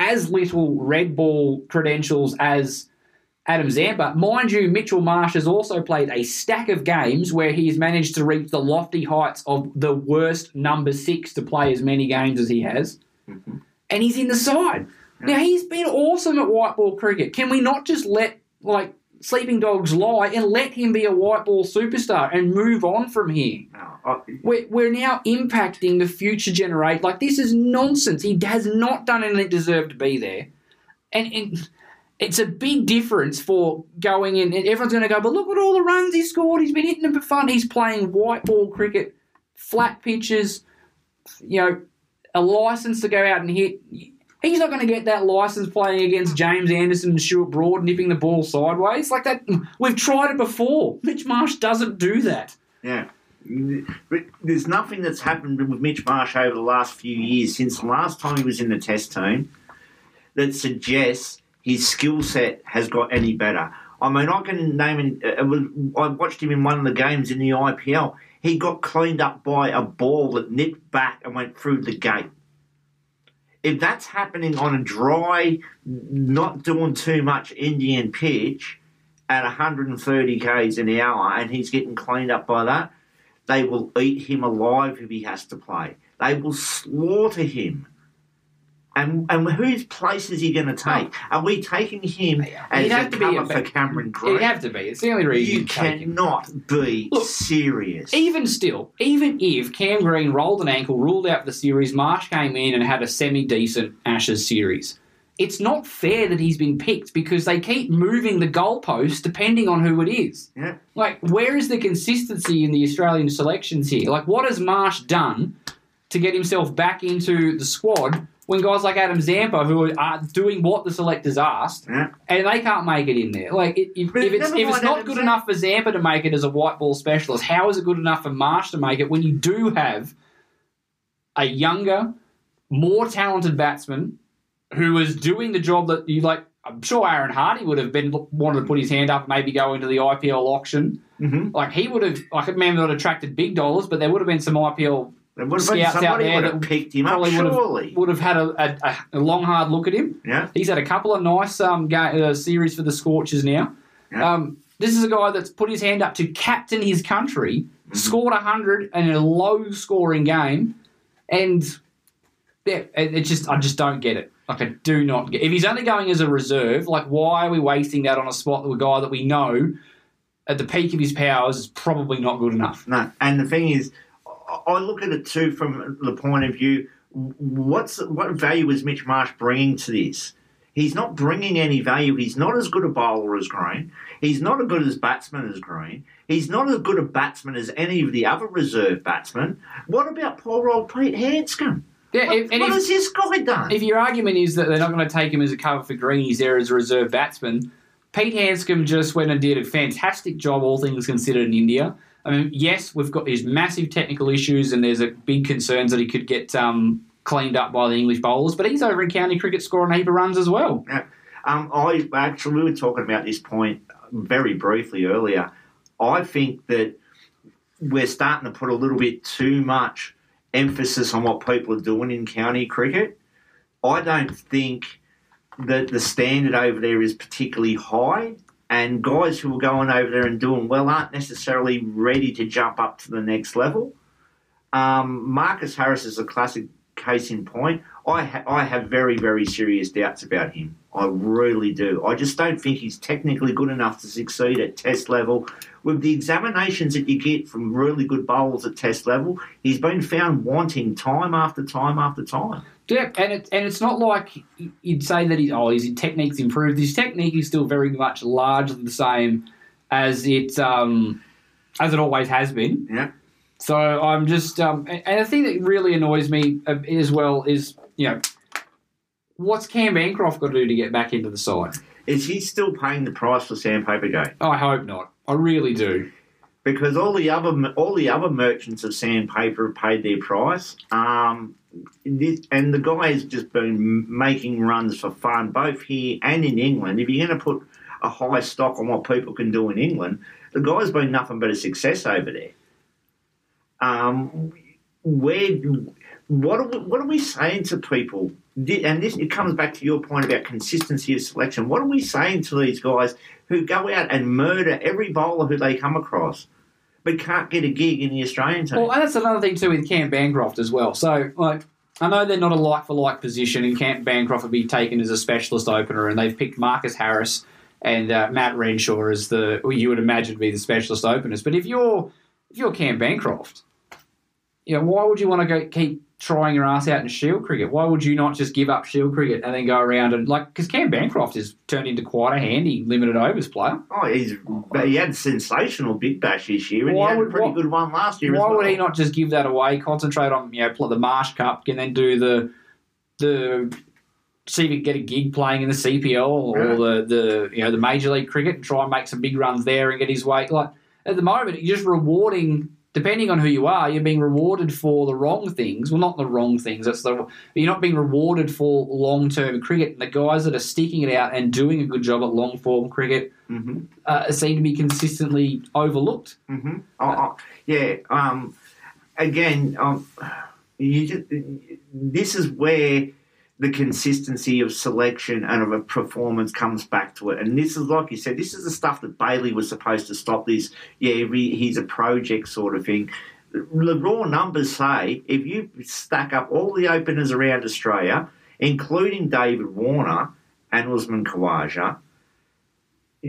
as little red ball credentials as Adam Zampa. Mind you, Mitchell Marsh has also played a stack of games where he's managed to reach the lofty heights of the worst number six to play as many games as he has. Mm-hmm. And he's in the side. Now, he's been awesome at white ball cricket. Can we not just let, like, sleeping dogs lie and let him be a white ball superstar and move on from here? I- We're, we're now impacting the future generation. Like, this is nonsense. He has not done anything to deserve to be there. And, and it's a big difference for going in, and everyone's going to go, but look at all the runs he scored. He's been hitting them for fun. He's playing white ball cricket, flat pitches, you know, a license to go out and hit. He's not going to get that license playing against James Anderson and Stuart Broad, nipping the ball sideways. Like that, we've tried it before. Mitch Marsh doesn't do that. Yeah. But There's nothing that's happened with Mitch Marsh over the last few years since the last time he was in the test team that suggests his skill set has got any better. I mean, I can name it. uh, I watched him in one of the games in the IPL. He got cleaned up by a ball that nipped back and went through the gate. If that's happening on a dry, not doing too much Indian pitch at 130 k's an hour, and he's getting cleaned up by that, they will eat him alive if he has to play. They will slaughter him. And and whose place is he going to take? Are we taking him as He'd a have to be a for Cameron Gray? It'd have to be. It's the only reason you you'd take him. cannot be Look, serious. Even still, even if Cam Green rolled an ankle, ruled out the series, Marsh came in and had a semi decent Ashes series. it's not fair that he's been picked because they keep moving the goalposts depending on who it is. Yeah. Like, where is the consistency in the Australian selections here? Like, what has Marsh done to get himself back into the squad when guys like Adam Zampa, who are doing what the selectors asked, and they can't make it in there? Like, it, if, if it's if it's not Adam good Zampa. enough for Zampa to make it as a white ball specialist, how is it good enough for Marsh to make it when you do have a younger, more talented batsman who is doing the job that you like? I'm sure Aaron Hardie would have been wanted to put his hand up, maybe go into the IPL auction. Mhm. Like he would have, like it may have not attracted big dollars, but there would have been some IPL There would have been somebody would have picked him up, probably would surely. have would have had a, a, a long hard look at him. Yeah. He's had a couple of nice um, ga- uh, series for the Scorchers now. Yeah. Um, this is a guy that's put his hand up to captain his country, Mm-hmm. scored 100 in a low scoring game, and yeah, it, it just I just don't get it. Like I do not get. If he's only going as a reserve, like why are we wasting that on a spot with a guy that we know at the peak of his powers is probably not good enough? No, and the thing is, I- look at it too from the point of view: what's what value is Mitch Marsh bringing to this? He's not bringing any value. He's not as good a bowler as Green. He's not as good as batsman as Green. He's not as good a batsman as any of the other reserve batsmen. What about poor old Pete Handscomb? Yeah, What, if, and what if, has this guy done? if your argument is that they're not going to take him as a cover for Green, he's there as a reserve batsman. Pete Handscomb just went and did a fantastic job, all things considered, in India. I mean, yes, we've got these massive technical issues, and there's a big concerns that he could get um, cleaned up by the English bowlers. But he's over in county cricket scoring a heap of runs as well. Yeah. Um, I actually we were talking about this point very briefly earlier. I think that we're starting to put a little bit too much emphasis on what people are doing in county cricket. I don't think that the standard over there is particularly high, and guys who are going over there and doing well aren't necessarily ready to jump up to the next level. Um, Marcus Harris is a classic case in point. I ha- I have very very serious doubts about him. I really do. I just don't think he's technically good enough to succeed at Test level. With the examinations that you get from really good bowlers at Test level, he's been found wanting time after time after time. Yeah, and it, and it's not like you'd say that he, oh his technique's improved. His technique is still very much largely the same as it um, as it always has been. Yeah. So I'm just, um, and and the thing that really annoys me uh, as well is, you know, what's Cam Bancroft got to do to get back into the side? Is he still paying the price for Sandpaper Gate? I hope not. I really do. because all the other all the other merchants of sandpaper have paid their price. Um, this, and the guy has just been making runs for fun, both here and in England. If you're going to put a high stock on what people can do in England, the guy's been nothing but a success over there. Um, where, what are we, what are we saying to people? And this it comes back to your point about consistency of selection. What are we saying to these guys who go out and murder every bowler who they come across, but can't get a gig in the Australian team? Well, and that's another thing too with Cam Bancroft as well. So, like, I know they're not a like for like position, and Cam Bancroft would be taken as a specialist opener, and they've picked Marcus Harris and uh, Matt Renshaw as the you would imagine be the specialist openers. But if you're if you're Cam Bancroft, you know why would you want to go keep trying your ass out in Shield cricket? Why would you not just give up Shield cricket and then go around and like because Cam Bancroft has turned into quite a handy limited overs player. Oh, he's but he had sensational big bash this year, and Why he had would- a pretty why- good one last year. Why as well. would he not just give that away? Concentrate on you know the Marsh Cup and then do the the see if he can get a gig playing in the CPL or Yeah. the the you know the Major League Cricket and try and make some big runs there and get his weight Like at the moment, you're just rewarding. Depending on who you are, you're being rewarded for the wrong things. Well, not the wrong things. That's the you're not being rewarded for long term cricket. The guys that are sticking it out and doing a good job at long form cricket Mhm. uh, seem to be consistently overlooked. Mm-hmm. Oh, oh, yeah. Um, again, um, you just, this is where the consistency of selection and of a performance comes back to it. And this is, like you said, this is the stuff that Bailey was supposed to stop. This, yeah, he's a project sort of thing. The raw numbers say if you stack up all the openers around Australia, including David Warner and Usman Khawaja,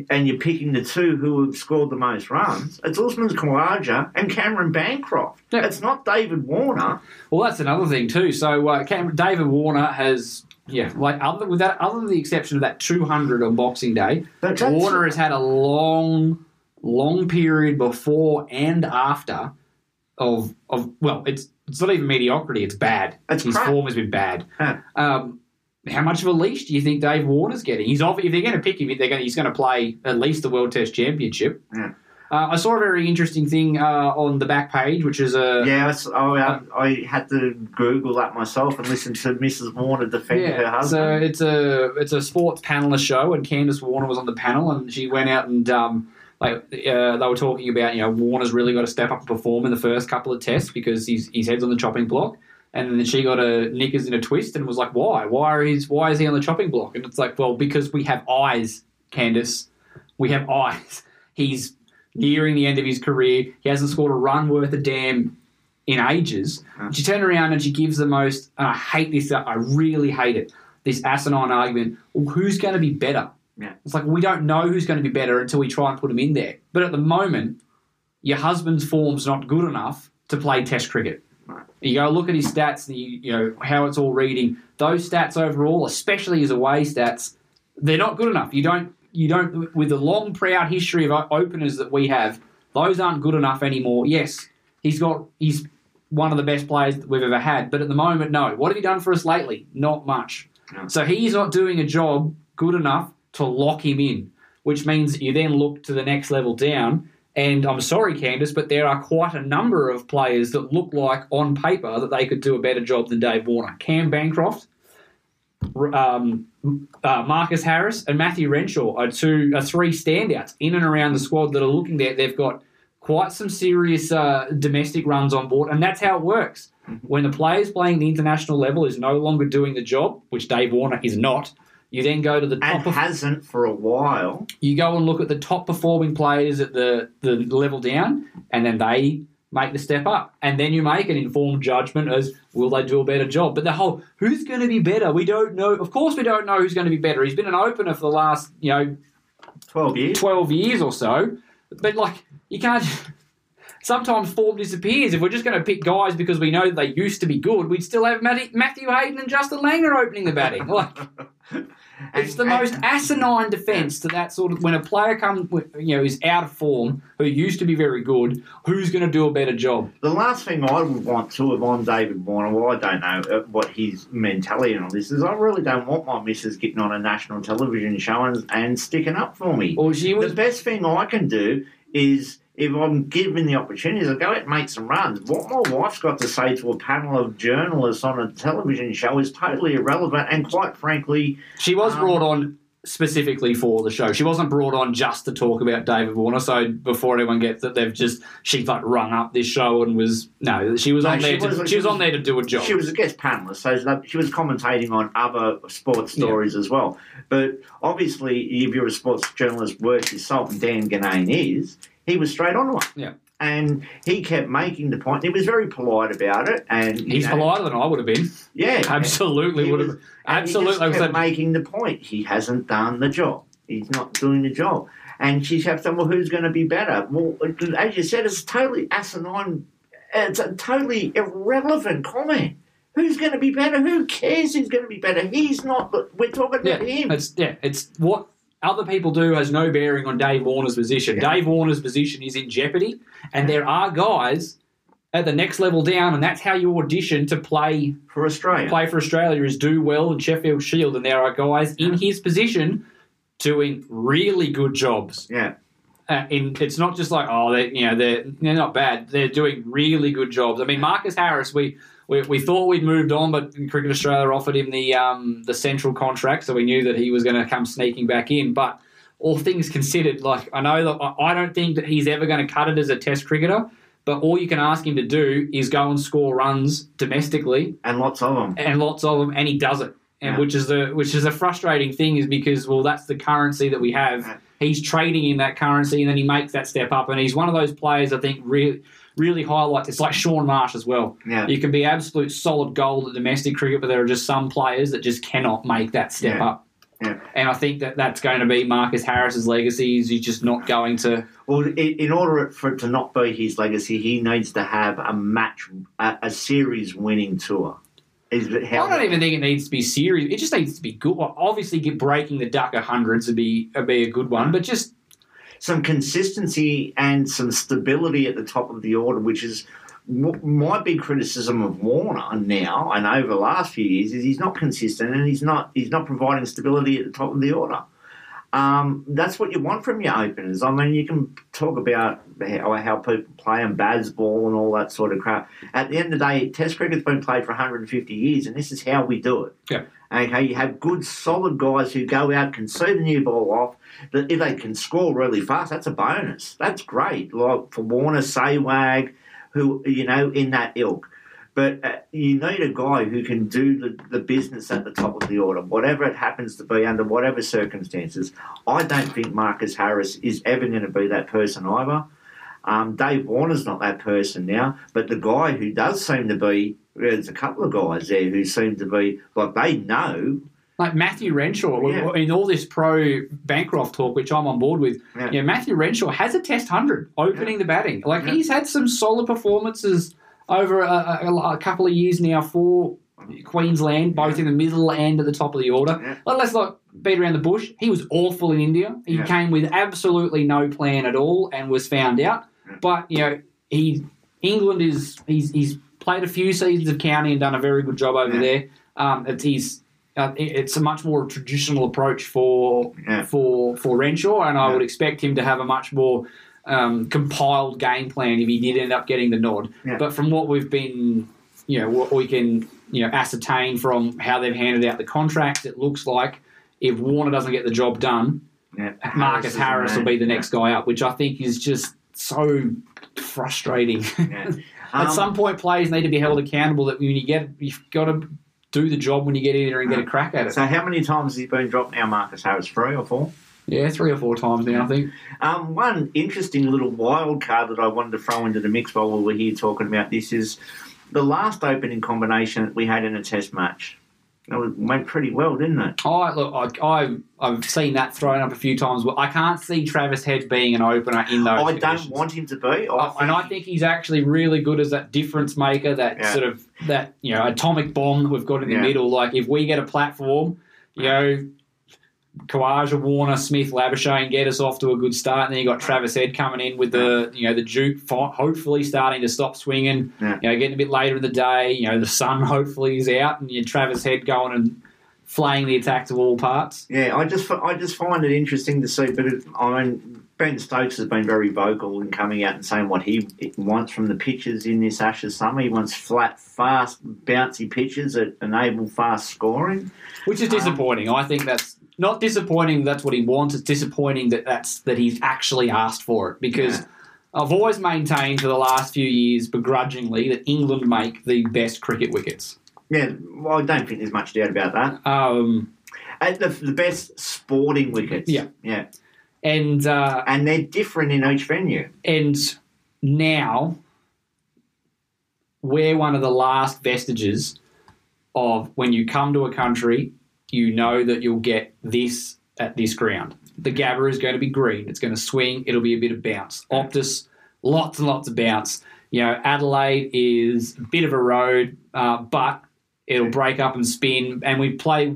and you're picking the two who have scored the most runs, it's Usman Khawaja and Cameron Bancroft. Yeah. It's not David Warner. Well, that's another thing too. So uh, Cam- David Warner has Yeah, like other with that, other than the exception of that 200 on Boxing Day, But Warner has had a long, long period before and after of of well, it's it's not even mediocrity; it's bad. It's His crap. form has been bad. Huh. Um, how much of a leash do you think Dave Warner's getting? He's off, if they're going to pick him, they're going he's going to play at least the World Test Championship. Yeah. Uh, I saw a very interesting thing uh, on the back page, which is a Yeah, I, I, I had to Google that myself and listen to Mrs. Warner defend her husband. so it's a it's a sports panelist show, and Candice Warner was on the panel, and she went out and um, like uh, they were talking about you know Warner's really got to step up and perform in the first couple of tests because he's his head's on the chopping block, and then she got a knickers in a twist and was like, why, why his why is he on the chopping block? And it's like, well, because we have eyes, Candice, we have (laughs) eyes. He's nearing the end of his career. He hasn't scored a run worth a damn in ages. She turned around and she gives the most, and I hate this, I really hate it, this asinine argument. Well, who's going to be better? Yeah. It's like we don't know who's going to be better until we try and put him in there. But at the moment, your husband's form's not good enough to play Test cricket. You go look at his stats, and you, you know how it's all reading. Those stats overall, especially his away stats, they're not good enough. You don't, you don't, with the long, proud history of openers that we have, those aren't good enough anymore. Yes, he's got, he's one of the best players that we've ever had, but at the moment, no. What have you done for us lately? Not much. No. So he's not doing a job good enough to lock him in, which means you then look to the next level down. And I'm sorry, Candice, but there are quite a number of players that look like on paper that they could do a better job than Dave Warner. Cam Bancroft, um, uh, Marcus Harris, and Matthew Renshaw are two, are three standouts in and around the squad that are looking there. They've got quite some serious uh, domestic runs on board, and that's how it works. When the players playing the international level is no longer doing the job, which Dave Warner is not, you then go to the and top of hasn't for a while. you go and look at the top performing players at the, the level down, and then they make the step up. And then you make an informed judgment as will they do a better job. But the whole who's going to be better? We don't know. Of course, we don't know who's going to be better. He's been an opener for the last you know 12 years. 12 years or so. But like, you can't. (laughs) Sometimes form disappears. If we're just going to pick guys because we know they used to be good, we'd still have Matthew Hayden and Justin Langer opening the batting. Like, (laughs) it's the And- most asinine defence to that sort of when a player comes, you know, is out of form who used to be very good. Who's going to do a better job? The last thing I would want to have on David Warner, well, I don't know uh, what his mentality on this is. I really don't want my missus getting on a national television show and, and sticking up for me. Well, she was the best thing I can do is if I'm given the opportunity, I go out and make some runs. What my wife's got to say to a panel of journalists on a television show is totally irrelevant, and quite frankly, She was Um, brought on specifically for the show. She wasn't brought on just to talk about David Warner. So before anyone gets that, they've just she's like rung up this show and was no, she was No, on she there. to, wasn't- she was she on there to do a job. She was a guest panelist, so she was commentating on other sports stories as well. But obviously, if you're a sports journalist worth yourself, and Dan Ganane is, he was straight on one. Yeah. And he kept making the point. He was very polite about it, and He's know, politer than I would have been. Yeah, Absolutely would was- (laughs) have. Absolutely, he kept making the point. He hasn't done the job. He's not doing the job. And she's have said, well, who's going to be better? Well, as you said, it's totally asinine. It's a totally irrelevant comment. Who's going to be better? Who cares who's going to be better? He's not. But we're talking Yeah, about him. it's yeah, it's what other people do has no bearing on Dave Warner's position. Yeah. Dave Warner's position is in jeopardy, and there are guys at the next level down, and that's how you audition to play for Australia. play for Australia is do well in Sheffield Shield, and there are guys in his position doing really good jobs. Yeah. Uh, in it's not just like oh they you know they're they're not bad they're doing really good jobs. I mean Marcus Harris we. We, we thought we'd moved on, but Cricket Australia offered him the um, the central contract, so we knew that he was going to come sneaking back in. But all things considered, like I know that I don't think that he's ever going to cut it as a Test cricketer. But all you can ask him to do is go and score runs domestically, And lots of them. and lots of them, and he does it. And Yeah. which is the which is a frustrating thing, is because well, that's the currency that we have. Yeah. He's trading in that currency, and then he makes that step up. And he's one of those players I think really really highlights. It's like Shaun Marsh as well. Yeah. You can be absolute solid gold at domestic cricket, but there are just some players that just cannot make that step Yeah. up. Yeah. And I think that that's going to be Marcus Harris's legacy. Is he's just not going to. Well, in, order for it to not be his legacy, he needs to have a match, a, a series winning tour. Is it how I don't even think it needs to be serious. It just needs to be good. Obviously, breaking the duck of hundreds would be would be a good one, but just some consistency and some stability at the top of the order, which is my big criticism of Warner now and over the last few years is he's not consistent and he's not he's not providing stability at the top of the order. Um, that's what you want from your openers. I mean, you can talk about how, how people play and Bazball and all that sort of crap. At the end of the day, Test cricket's been played for 150 years, and this is how we do it. Yeah. Okay, you have good, solid guys who go out, can see the new ball off. That if they can score really fast, that's a bonus. That's great. Like for Warner, Sehwag, who you know in that ilk. But uh, you need a guy who can do the, the business at the top of the order, whatever it happens to be, under whatever circumstances. I don't think Marcus Harris is ever going to be that person either. Um, Dave Warner's not that person now, but the guy who does seem to be, there's a couple of guys there who seem to be, like they know. like Matthew Renshaw Yeah. in all this pro Bancroft talk, which I'm on board with. Yeah. Yeah, Matthew Renshaw has a Test hundred opening the batting. Like Yeah. he's had some solid performances over a, a, a couple of years now for Queensland, both in the middle and at the top of the order. Yeah. But let's not beat around the bush. He was awful in India. He Yeah. came with absolutely no plan at all and was found out. But you know, he England is he's he's played a few seasons of county and done a very good job over Yeah. there. Um, it's he's uh, it's a much more traditional approach for Yeah. for for Renshaw, and I Yeah. would expect him to have a much more um, compiled game plan if he did end up getting the nod. But from what we've been, you know, what we can you know ascertain from how they've handed out the contracts, it looks like if Warner doesn't get the job done, Yeah, Marcus is the Harris will be the next guy up, which I think is just so frustrating. Yeah. (laughs) At Um, some point, players need to be held accountable that when you get, you've got to do the job when you get in there and get a crack at it. So how many times has he been dropped now, Marcus Harris? Three or four? Yeah, three or four times now, I think. Um, one interesting little wild card that I wanted to throw into the mix while we were here talking about this is the last opening combination that we had in a test match. It was- went pretty well, didn't it? I look, I, I, I've seen that thrown up a few times. I can't see Travis Head being an opener in those. I don't want him to be. I Uh, and I think he's actually really good as that difference maker, that Yeah. sort of that you know atomic bomb that we've got in the Yeah. middle. Like if we get a platform, you know, Khawaja, Warner, Smith, Labuschagne get us off to a good start, and then you got Travis Head coming in with the you know the Duke, hopefully starting to stop swinging. Yeah. You know, getting a bit later in the day. You know, the sun (laughs) hopefully is out, and you Travis Head going and flaying the attack to all parts. Yeah, I just I just find it interesting to see. But it, I mean, Ben Stokes has been very vocal in coming out and saying what he wants from the pitches in this Ashes summer. He wants flat, fast, bouncy pitches that enable fast scoring. which is disappointing. Um, I think that's not disappointing. That's what he wants. It's disappointing that that's that he's actually asked for it because Yeah. I've always maintained for the last few years, begrudgingly, that England make the best cricket wickets. Yeah, well, I don't think there's much doubt about that. Um, Uh, the, the best sporting wickets. Yeah. yeah, and uh, and they're different in each venue. and now we're one of the last vestiges of when you come to a country, you know that you'll get this at this ground. The Gabba is going to be green. It's going to swing. It'll be a bit of bounce. Optus, lots and lots of bounce. You know, Adelaide is a bit of a road, uh, but it'll break up and spin. And we play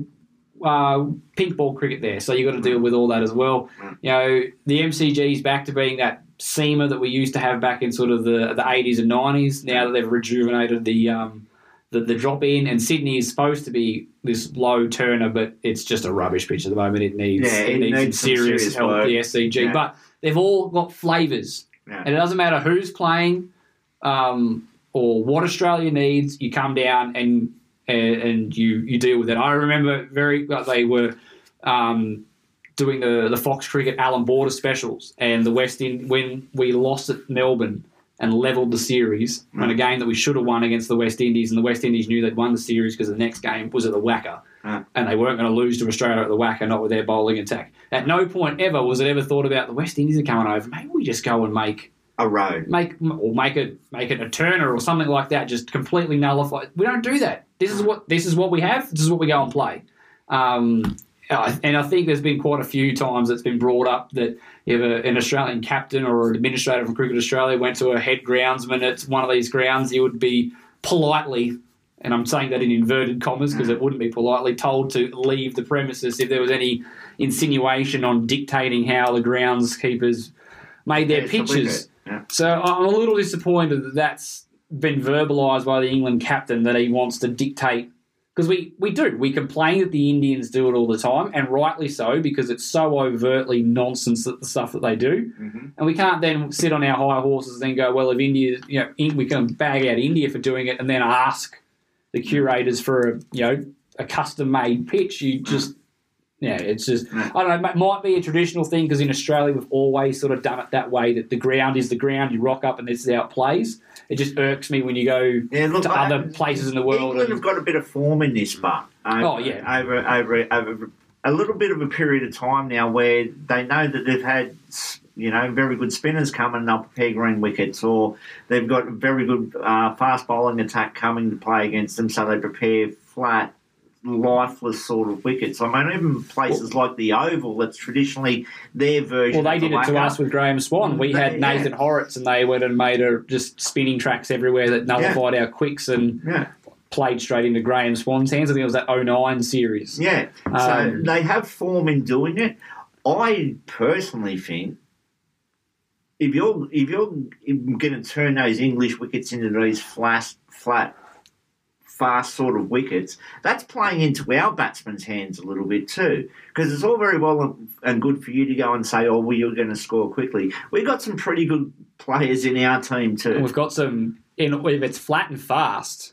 uh, pink ball cricket there, so you've got to deal with all that as well. You know, the MCG is back to being that seamer that we used to have back in sort of the the 80s and 90s. Now that they've rejuvenated the um, the, the drop in, and Sydney is supposed to be this low turner, but it's just a rubbish pitch at the moment. It needs Yeah, it, it needs, needs serious, serious help. work. The SCG, Yeah. but they've all got flavours, Yeah. and it doesn't matter who's playing um, or what Australia needs. You come down and and, and you you deal with it. I remember very well, they were. Um, doing the, the Fox Cricket Allan Border specials and the West Ind when we lost at Melbourne and levelled the series mm. on a game that we should have won against the West Indies and the West Indies knew they'd won the series because the next game was at the WACA Yeah. and they weren't going to lose to Australia at the WACA not with their bowling attack. At no point ever was it ever thought about the West Indies are coming over. Maybe we just go and make A road. make or make it make it a turner or something like that. Just completely nullify. We don't do that. This is mm. what this is what we have. This is what we go and play. Um, and I think there's been quite a few times it's been brought up that if a, an Australian captain or an administrator from Cricket Australia went to a head groundsman at one of these grounds, he would be politely and I'm saying that in inverted commas because it wouldn't be politely told to leave the premises if there was any insinuation on dictating how the groundskeepers made their Yeah, pitches. Yeah. So I'm a little disappointed that that's been verbalised by the England captain that he wants to dictate. Because we, we do. We complain that the Indians do it all the time, and rightly so, because it's so overtly nonsense that the stuff that they do. Mm-hmm. And we can't then sit on our high horses and then go, well, if India, you know, we can bag out India for doing it and then ask the curators for a, you know, a custom made pitch. You just, yeah, it's just, I don't know, it might be a traditional thing because in Australia we've always sort of done it that way that the ground is the ground, you rock up and this is how it plays. It just irks me when you go Yeah, look, to I- other places in the world. England and- have got a bit of form in this, but over, Oh, yeah. over, over, over a little bit of a period of time now where they know that they've had you know very good spinners coming and they'll prepare green wickets, or they've got a very good uh, fast bowling attack coming to play against them, so they prepare flat. Lifeless sort of wickets. I mean, even places like the Oval, that's traditionally their version. Well, they of did the it to us with Graeme Swann. We had yeah. Nathan Hauritz, and they went and made a, just spinning tracks everywhere that nullified our quicks and Yeah. played straight into Graeme Swann's hands. I think it was that 09 series. Yeah, so Um, they have form in doing it. I personally think if you're if you're going to turn those English wickets into these flat, flat, fast sort of wickets, that's playing into our batsmen's hands a little bit too. Because it's all very well and good for you to go and say, "Oh, well, you're going to score quickly." We've got some pretty good players in our team And too. we've got some, in, if it's flat and fast,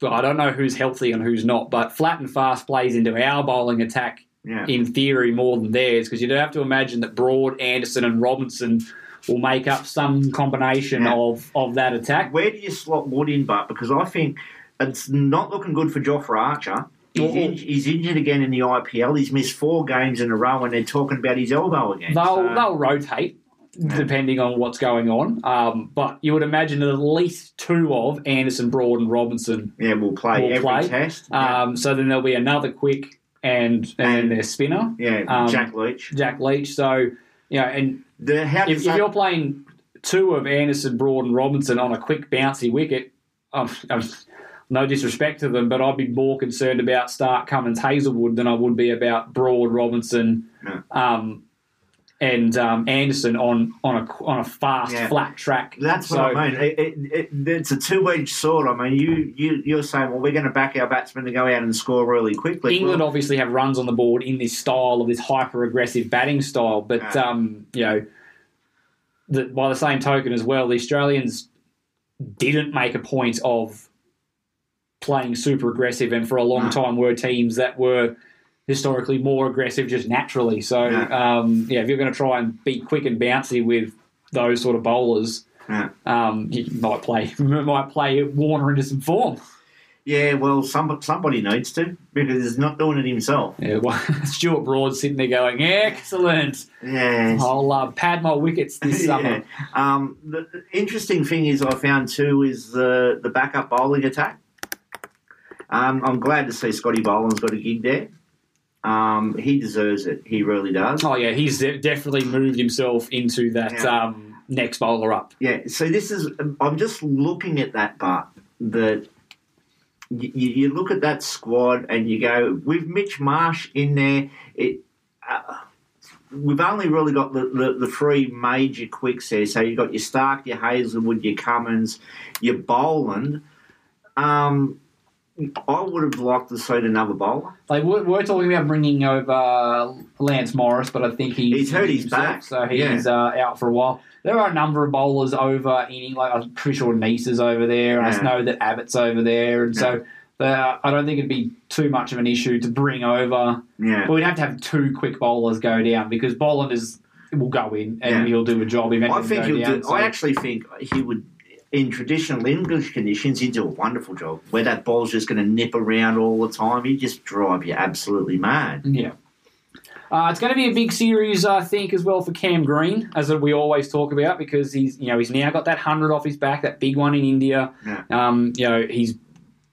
but I don't know who's healthy and who's not, but flat and fast plays into our bowling attack Yeah, in theory more than theirs because you'd have to imagine that Broad, Anderson, and Robinson will make up some combination Yeah. of, of that attack. where do you slot Wood in, but because I think it's not looking good for Jofra Archer. He's, in, he's injured again in the IPL. He's missed four games in a row, and they're talking about his elbow again. They'll So- they'll rotate depending on what's going on. Um, but you would imagine that at least two of Anderson, Broad, and Robinson. yeah, we'll play will every play. test. Yeah, Um, so then there'll be another quick and and And- their spinner, yeah um, Jack Leach. Jack Leach. So you know, and The, how if, does if that- you're playing two of Anderson, Broad, and Robinson on a quick bouncy wicket, um, (laughs) um, no disrespect to them, but I'd be more concerned about Stark, Cummins, Hazlewood than I would be about Broad, Robinson, Yeah. um, and um, Anderson on on a on a fast Yeah. flat track. That's So- what I mean. It, it, it, it's a two-edged sword. I mean, you, you you're saying, well, we're going to back our batsmen to go out and score really quickly. England Well, obviously have runs on the board in this style of this hyper aggressive batting style, but Yeah. um, you know, the, by the same token as well, the Australians didn't make a point of playing super aggressive, and for a long time were teams that were historically more aggressive just naturally. So Yeah. um, yeah, if you're going to try and be quick and bouncy with those sort of bowlers, Yeah. um, you might play (laughs) might play Warner into some form. yeah, well, some, somebody needs to because he's not doing it himself. Yeah, well, (laughs) Stuart Broad sitting there going, excellent. Yeah, I'll uh, pad my wickets this (laughs) summer. Yeah. Um, the, the interesting thing is I found too is the the backup bowling attack. Um, I'm glad to see Scotty Boland's got a gig there. Um, he deserves it. He really does. Oh yeah, he's de- definitely moved himself into that Yeah. um, next bowler up. Yeah. So this is. I'm just looking at that part that. You, you look at that squad and you go with Mitch Marsh in there. It uh, we've only really got the, the, the three major quicks there. So you've got your Stark, your Hazlewood, your Cummins, your Boland. Um, I would have liked to see another bowler. Like we're, we're talking about bringing over Lance Morris, but I think he's He's hurt his back. so he's uh, out for a while. There are a number of bowlers over in England. Like I'm pretty sure Nice is over there, and I Yeah. know that Abbott's over there, and so. Uh, I don't think it'd be too much of an issue to bring over. Yeah. But we'd have to have two quick bowlers go down because Boland is will go in and Yeah. he'll do a job. I think he'll down, do. so- I actually think he would, in traditional English conditions, he'd do a wonderful job. Where that ball's just going to nip around all the time, he'd just drive you absolutely mad. Yeah. Uh, it's going to be a big series, I think, as well for Cam Green, as we always talk about, because he's you know he's now got that hundred off his back, that big one in India. Yeah. Um, you know he's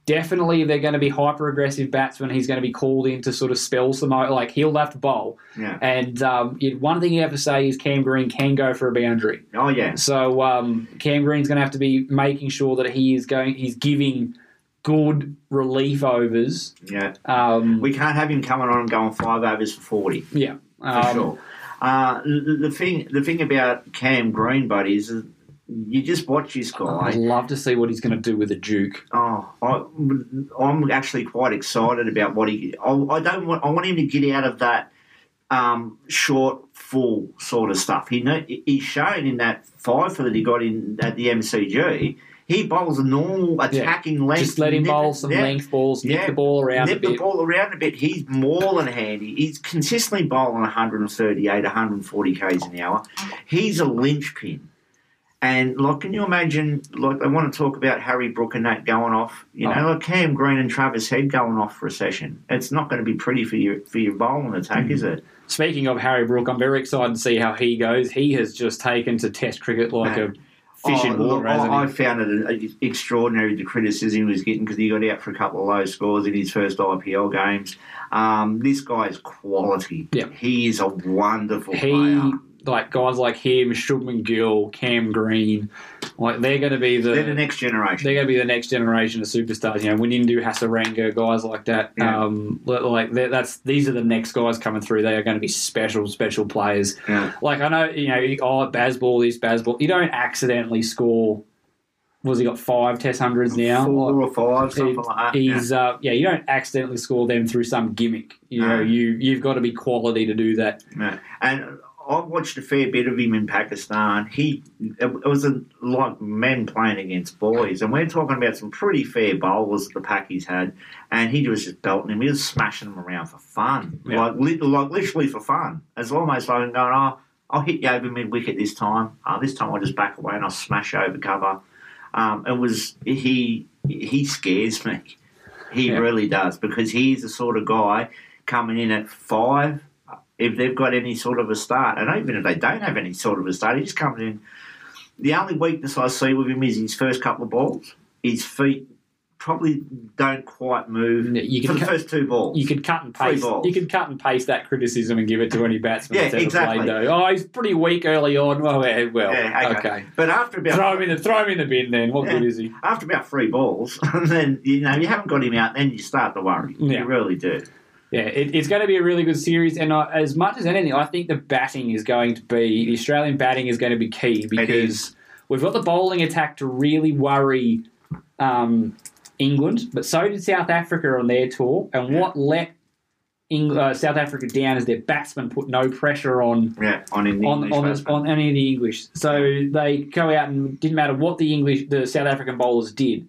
definitely they're going to be hyper aggressive batsmen. He's going to be called in to sort of spell some o- like he'll have to bowl. Yeah. And um, one thing you have to say is Cam Green can go for a boundary. Oh yeah. So um, Cam Green's going to have to be making sure that he is going, he's giving good relief overs. Yeah. Um, We can't have him coming on and going five overs for 40. yeah, for um, sure. Uh, the, the thing, the thing about Cam Green, buddy, is that you just watch this I'd love to see what he's going to do with a Duke. Oh, I, I'm actually quite excited about what he. I, I don't want. I want him to get out of that um, short, full sort of stuff. He know, he's shown in that five that he got in at the MCG. He bowls a normal attacking length. Just let him nip- bowl some yeah. length balls, nip Yeah. the ball around Nip a bit. the ball around a bit. He's more than handy. He's consistently bowling 138, 140 k's an hour. He's a linchpin. And like, can you imagine? Like, they want to talk about Harry Brook and that going off. You know, Oh. like Cam Green and Travis Head going off for a session. It's not going to be pretty for your for your bowling attack, is it? Speaking of Harry Brook, I'm very excited to see how he goes. He has just taken to Test cricket like a fish (laughs) Oh, in water, look, hasn't I, I found it extraordinary the criticism he was getting because he got out for a couple of low scores in his first IPL games. Um, this guy is quality. Yeah. He is a wonderful He, player. Like guys like him, Shubman Gill, Cam Green, like they're going to be the They're the next generation. they're going to be the next generation of superstars. You know, Wanindu Hasaranga, guys like that. Yeah. Um, like that's these are the next guys coming through. They are going to be special, special players. Yeah. Like I know, you know, oh, Bazball, this Bazball. You don't accidentally score. Was he got five Test hundreds now? Four Like, or five, something he- like that. He's uh, yeah. You don't accidentally score them through some gimmick. You know, No. you you've got to be quality to do that. Yeah. And I watched a fair bit of him in Pakistan. He it was a, like men playing against boys, and we're talking about some pretty fair bowlers that the Pakis had, and he was just belting him. He was smashing them around for fun, Yeah. like li- like literally for fun. It's almost like going, "Oh, I'll hit you over mid wicket this time. Uh, this time I'll just back away and I'll smash over cover." Um, it was he. He scares me. He Yeah. really does because he's the sort of guy coming in at five if they've got any sort of a start, and even if they don't have any sort of a start, he just comes in. The only weakness I see with him is his first couple of balls. His feet probably don't quite move you for the cut- first two balls. You could cut and Three paste. balls. You could cut and paste that criticism and give it to any batsman Yeah, that's ever exactly. played. Though, oh, he's pretty weak early on. Well, well, yeah, okay. okay. But after about Throw him in the throw him in the bin. Then what Yeah. good is he? after about three balls, (laughs) and then you know you haven't got him out, then you start to worry. Yeah. You really do. Yeah, it, it's going to be a really good series, and I, as much as anything, I think the batting is going to be the Australian batting is going to be key because we've got the bowling attack to really worry um, England, but so did South Africa on their tour, and Yeah. what let uh, South Africa down is their batsmen put no pressure on Yeah, on on on, on any of the English. So they go out and didn't matter what the English, the South African bowlers did,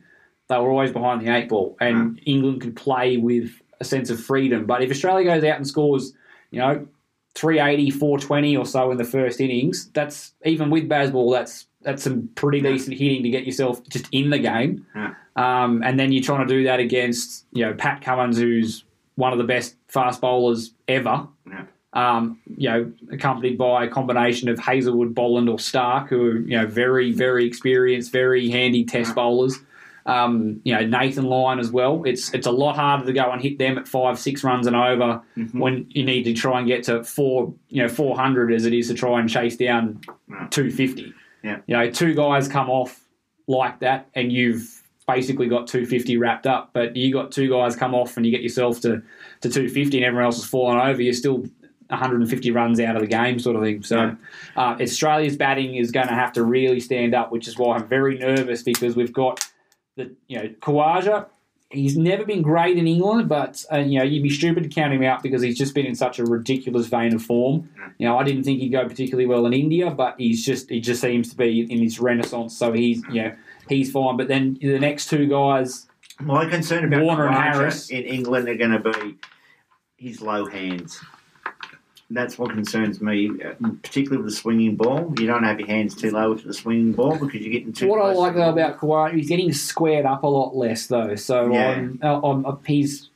they were always behind the eight ball, and England could play with a sense of freedom. But if Australia goes out and scores, you know, 380, 420 or so in the first innings, that's even with Bazball, that's that's some pretty decent hitting to get yourself just in the game. Yeah. Um, and then you're trying to do that against, you know, Pat Cummins, who's one of the best fast bowlers ever Yeah. um, you know, accompanied by a combination of Hazlewood, Boland, or Stark, who are you know very, very experienced, very handy test bowlers. Um, you know, Nathan Lyon as well. It's it's a lot harder to go and hit them at five, six runs and over when you need to try and get to four, you know, four hundred as it is to try and chase down Yeah. two fifty. Yeah. You know, two guys come off like that, and you've basically got 250 wrapped up. But you got two guys come off, and you get yourself to, to 250, and everyone else is falling over. You're still 150 runs out of the game, sort of thing. So uh, Australia's batting is going to have to really stand up, which is why I'm very nervous because we've got the you know Khawaja. He's never been great in England, but uh, you know you'd be stupid to count him out because he's just been in such a ridiculous vein of form. You know, I didn't think he'd go particularly well in India, but he's just he just seems to be in his renaissance. So he's you know he's fine. But then the next two guys, My concern about Warner and Harris. in England are going to be his low hands. That's what concerns me, uh, particularly with the swinging ball. You don't have your hands too low to the swinging ball because you're getting too. what I like though about Kawhi, he's getting squared up a lot less though. So Yeah. I'm, I'm, I'm, he's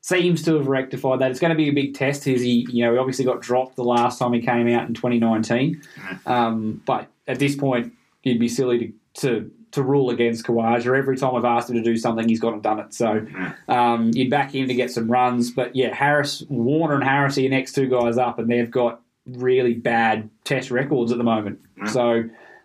seems to have rectified that. It's going to be a big test. Is he, you know, he obviously got dropped the last time he came out in 2019. Um, but at this point, you'd be silly to to, to rule against Khawaja. Every time I've asked him to do something, he's gone and done it. So um, you'd back him to get some runs. But yeah, Harris, Warner, and Harris are your next two guys up, and they've got really bad test records at the moment. So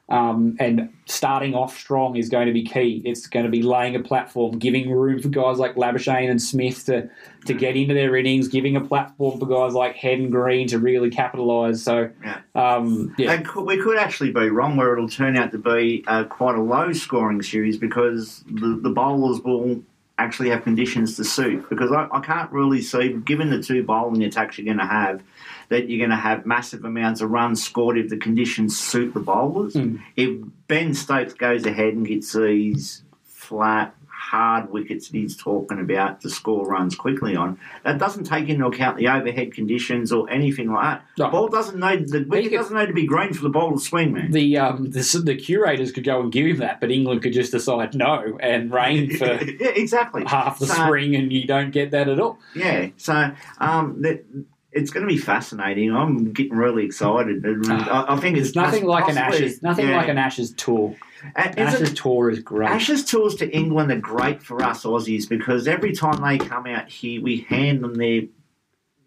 Um, and starting off strong is going to be key. It's going to be laying a platform, giving room for guys like Labuschagne and Smith to, to get into their innings, giving a platform for guys like Head and Green to really capitalise. So, Yeah. um, yeah, And we could actually be wrong where it'll turn out to be uh, quite a low scoring series because the, the bowlers will actually have conditions to suit. Because I, I can't really see, given the two bowling attacks you're going to have, that you're going to have massive amounts of runs scored if the conditions suit the bowlers. If Ben Stokes goes ahead and gets these flat, hard wickets that he's talking about to score runs quickly on, that doesn't take into account the overhead conditions or anything like that. No. The ball doesn't know the wicket doesn't know to be green for the ball to swing, man. the, um, the the curators could go and give him that, but England could just decide no and rain (laughs) for yeah, exactly. half the So, spring, and you don't get that at all. Yeah, so um, that, it's going to be fascinating. I'm getting really excited. And ah, I, I think it's It's nothing like an possibly- Ashes. Nothing yeah. like an Ashes tour. And Ashes it- tour is great. Ashes tours to England are great for us Aussies because every time they come out here, we hand them their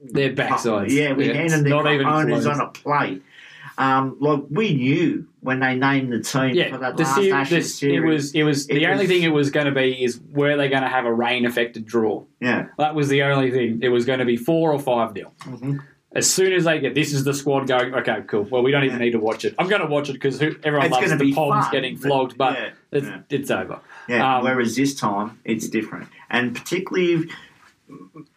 Their backsides. Yeah, we Yeah, hand them their not even owners on a plate. Um, like we knew when they named the team Yeah, for that the last se- Ashes this, series. it was. It was It the only thing it was going to be is were they going to have a rain affected draw? yeah, That was the only thing. It was going to be four or five nil. Mm-hmm. As soon as they get this is the squad going. Okay, cool. Well, we don't even need to watch it. I'm going to watch it because everyone It's loves the Poms getting flogged, but yeah, it's, it's over. Yeah, Um, whereas this time it's different, and particularly, if,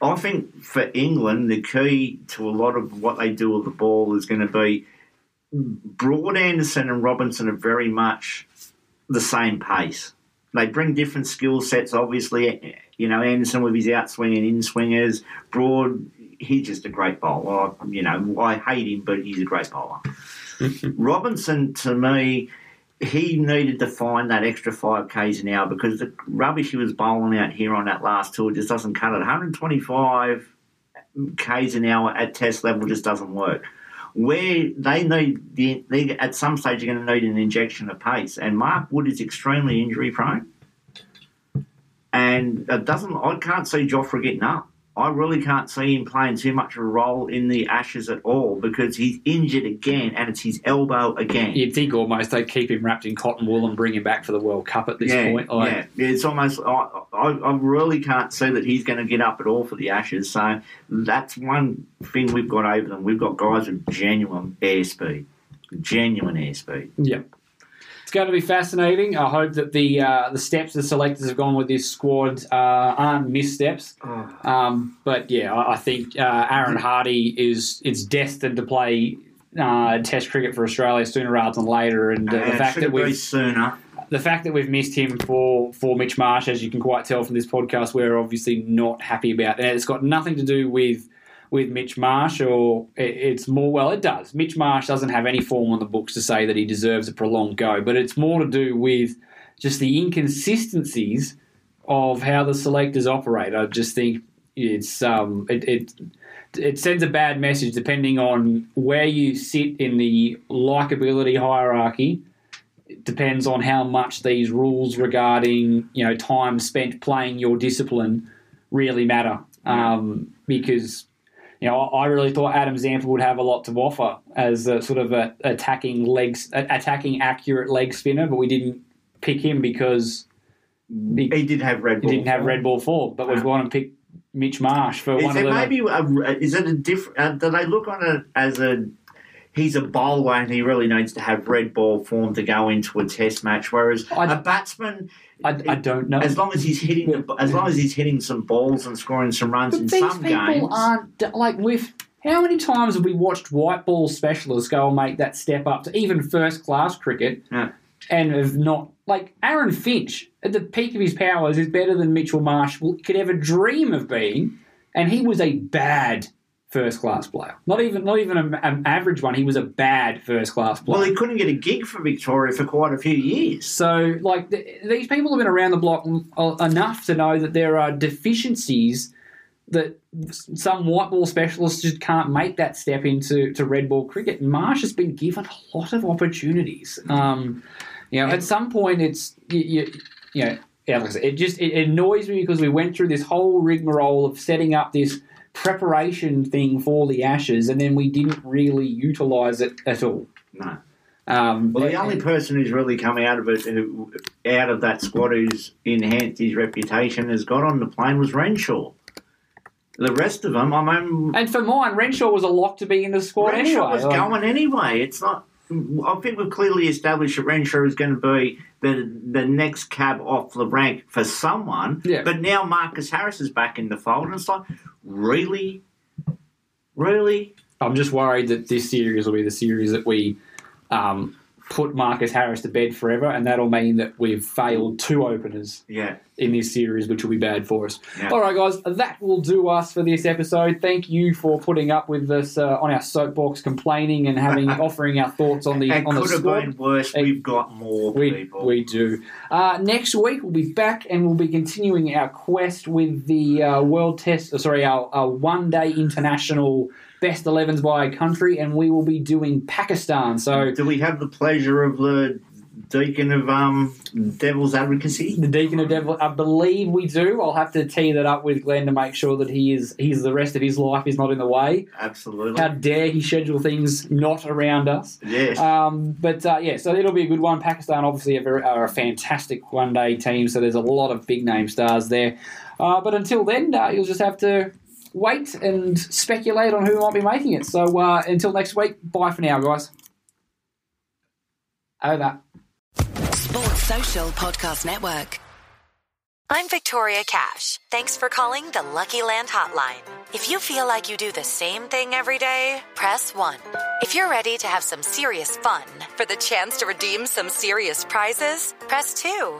I think for England, the key to a lot of what they do with the ball is going to be Broad Anderson and Robinson are very much the same pace. They bring different skill sets. Obviously, you know Anderson with his outswing and in swingers. Broad, he's just a great bowler. You know, I hate him, but he's a great bowler. (laughs) Robinson, to me, he needed to find that extra five k's an hour because the rubbish he was bowling out here on that last tour just doesn't cut it. 125 k's an hour at test level just doesn't work. Where they need the, they, at some stage you're going to need an injection of pace, and Mark Wood is extremely injury prone, and it doesn't. I can't see Jofra getting up. I really can't see him playing too much of a role in the Ashes at all because he's injured again, and it's his elbow again. You'd think almost they'd keep him wrapped in cotton wool and bring him back for the World Cup at this yeah, point. Like, yeah, it's almost. I, I, I really can't see that he's going to get up at all for the Ashes. So that's one thing we've got over them. We've got guys with genuine airspeed, genuine airspeed. Yeah. It's going to be fascinating. I hope that the uh, the steps the selectors have gone with this squad uh, aren't missteps. Um, but yeah, I, I think uh, Aaron Hardie is is destined to play uh, Test cricket for Australia sooner rather than later. And uh, the fact that we've sooner. the fact that we've missed him for for Mitch Marsh, as you can quite tell from this podcast, we're obviously not happy about. And it's got nothing to do with with Mitch Marsh, or it's more. Well, it does. Mitch Marsh doesn't have any form on the books to say that he deserves a prolonged go, but it's more to do with just the inconsistencies of how the selectors operate. I just think it's um it. it it sends a bad message depending on where you sit in the likability hierarchy It depends on how much these rules regarding you know time spent playing your discipline really matter. Um, because you know I really thought Adam Zampa would have a lot to offer as a sort of a attacking legs attacking accurate leg spinner, but we didn't pick him because he He did have red. Ball didn't have red ball form. But we've gone and picked Mitch Marsh for Is one of it the maybe a, is it a different? Uh, do they look on it as a he's a bowler and he really needs to have red ball form to go into a test match? Whereas I- a batsman, I, I don't know. as long as he's hitting, the, as long as he's hitting some balls and scoring some runs But in these some people games, aren't like with. How many times have we watched white ball specialists go and make that step up to even first class cricket Yeah. and have not like Aaron Finch at the peak of his powers is better than Mitchell Marsh could ever dream of being, and he was a bad first class player. Not even not even an average one. He was a bad first class player. well, he couldn't get a gig for Victoria for quite a few years. So, like, th- these people have been around the block l- enough to know that there are deficiencies that some white ball specialists just can't make that step into to red ball cricket. Marsh has been given a lot of opportunities. Um, you know, at some point, it's you, you, you know, yeah, like I said, it just it annoys me because we went through this whole rigmarole of setting up this preparation thing for the Ashes, and then we didn't really utilise it at all. No. Um, Well, the only person who's really come out of it, who, out of that squad, who's enhanced his reputation, has got on the plane was Renshaw. The rest of them, I'm. Mean, and for mine, Renshaw was a lock to be in the squad Renshaw anyway. was Like, going anyway. It's not. I think we've clearly established that Renshaw is going to be the the next cab off the rank for someone. Yeah. But now Marcus Harris is back in the fold, and it's like, really, really. I'm just worried that this series will be the series that we um, put Marcus Harris to bed forever, and that'll mean that we've failed two openers Yeah. in this series, which will be bad for us. Yeah. All right, guys, that will do us for this episode. Thank you for putting up with us uh, on our soapbox, complaining and having (laughs) offering our thoughts on the It on the could have squad. been worse. It- We've got more We, people. we do. Uh, next week we'll be back and we'll be continuing our quest with the uh, world test. Sorry, our, our one day international best 11s by country, and we will be doing Pakistan. So Do we have the pleasure of the Deacon of um, Devil's Advocacy? the Deacon of Devil, I believe we do. I'll have to tee that up with Glenn to make sure that he is he's the rest of his life is not in the way. Absolutely. How dare he schedule things not around us? yes. Um, but uh, yeah, so it'll be a good one. Pakistan obviously are, very, are a fantastic one day team, so there's a lot of big name stars there. Uh, but until then, uh, you'll just have to wait and speculate on who might be making it. So uh, until next week, bye for now, guys. Over. Sports Social Podcast Network. I'm Victoria Cash. Thanks for calling the Lucky Land Hotline. If you feel like you do the same thing every day, press 1. If you're ready to have some serious fun for the chance to redeem some serious prizes, press 2.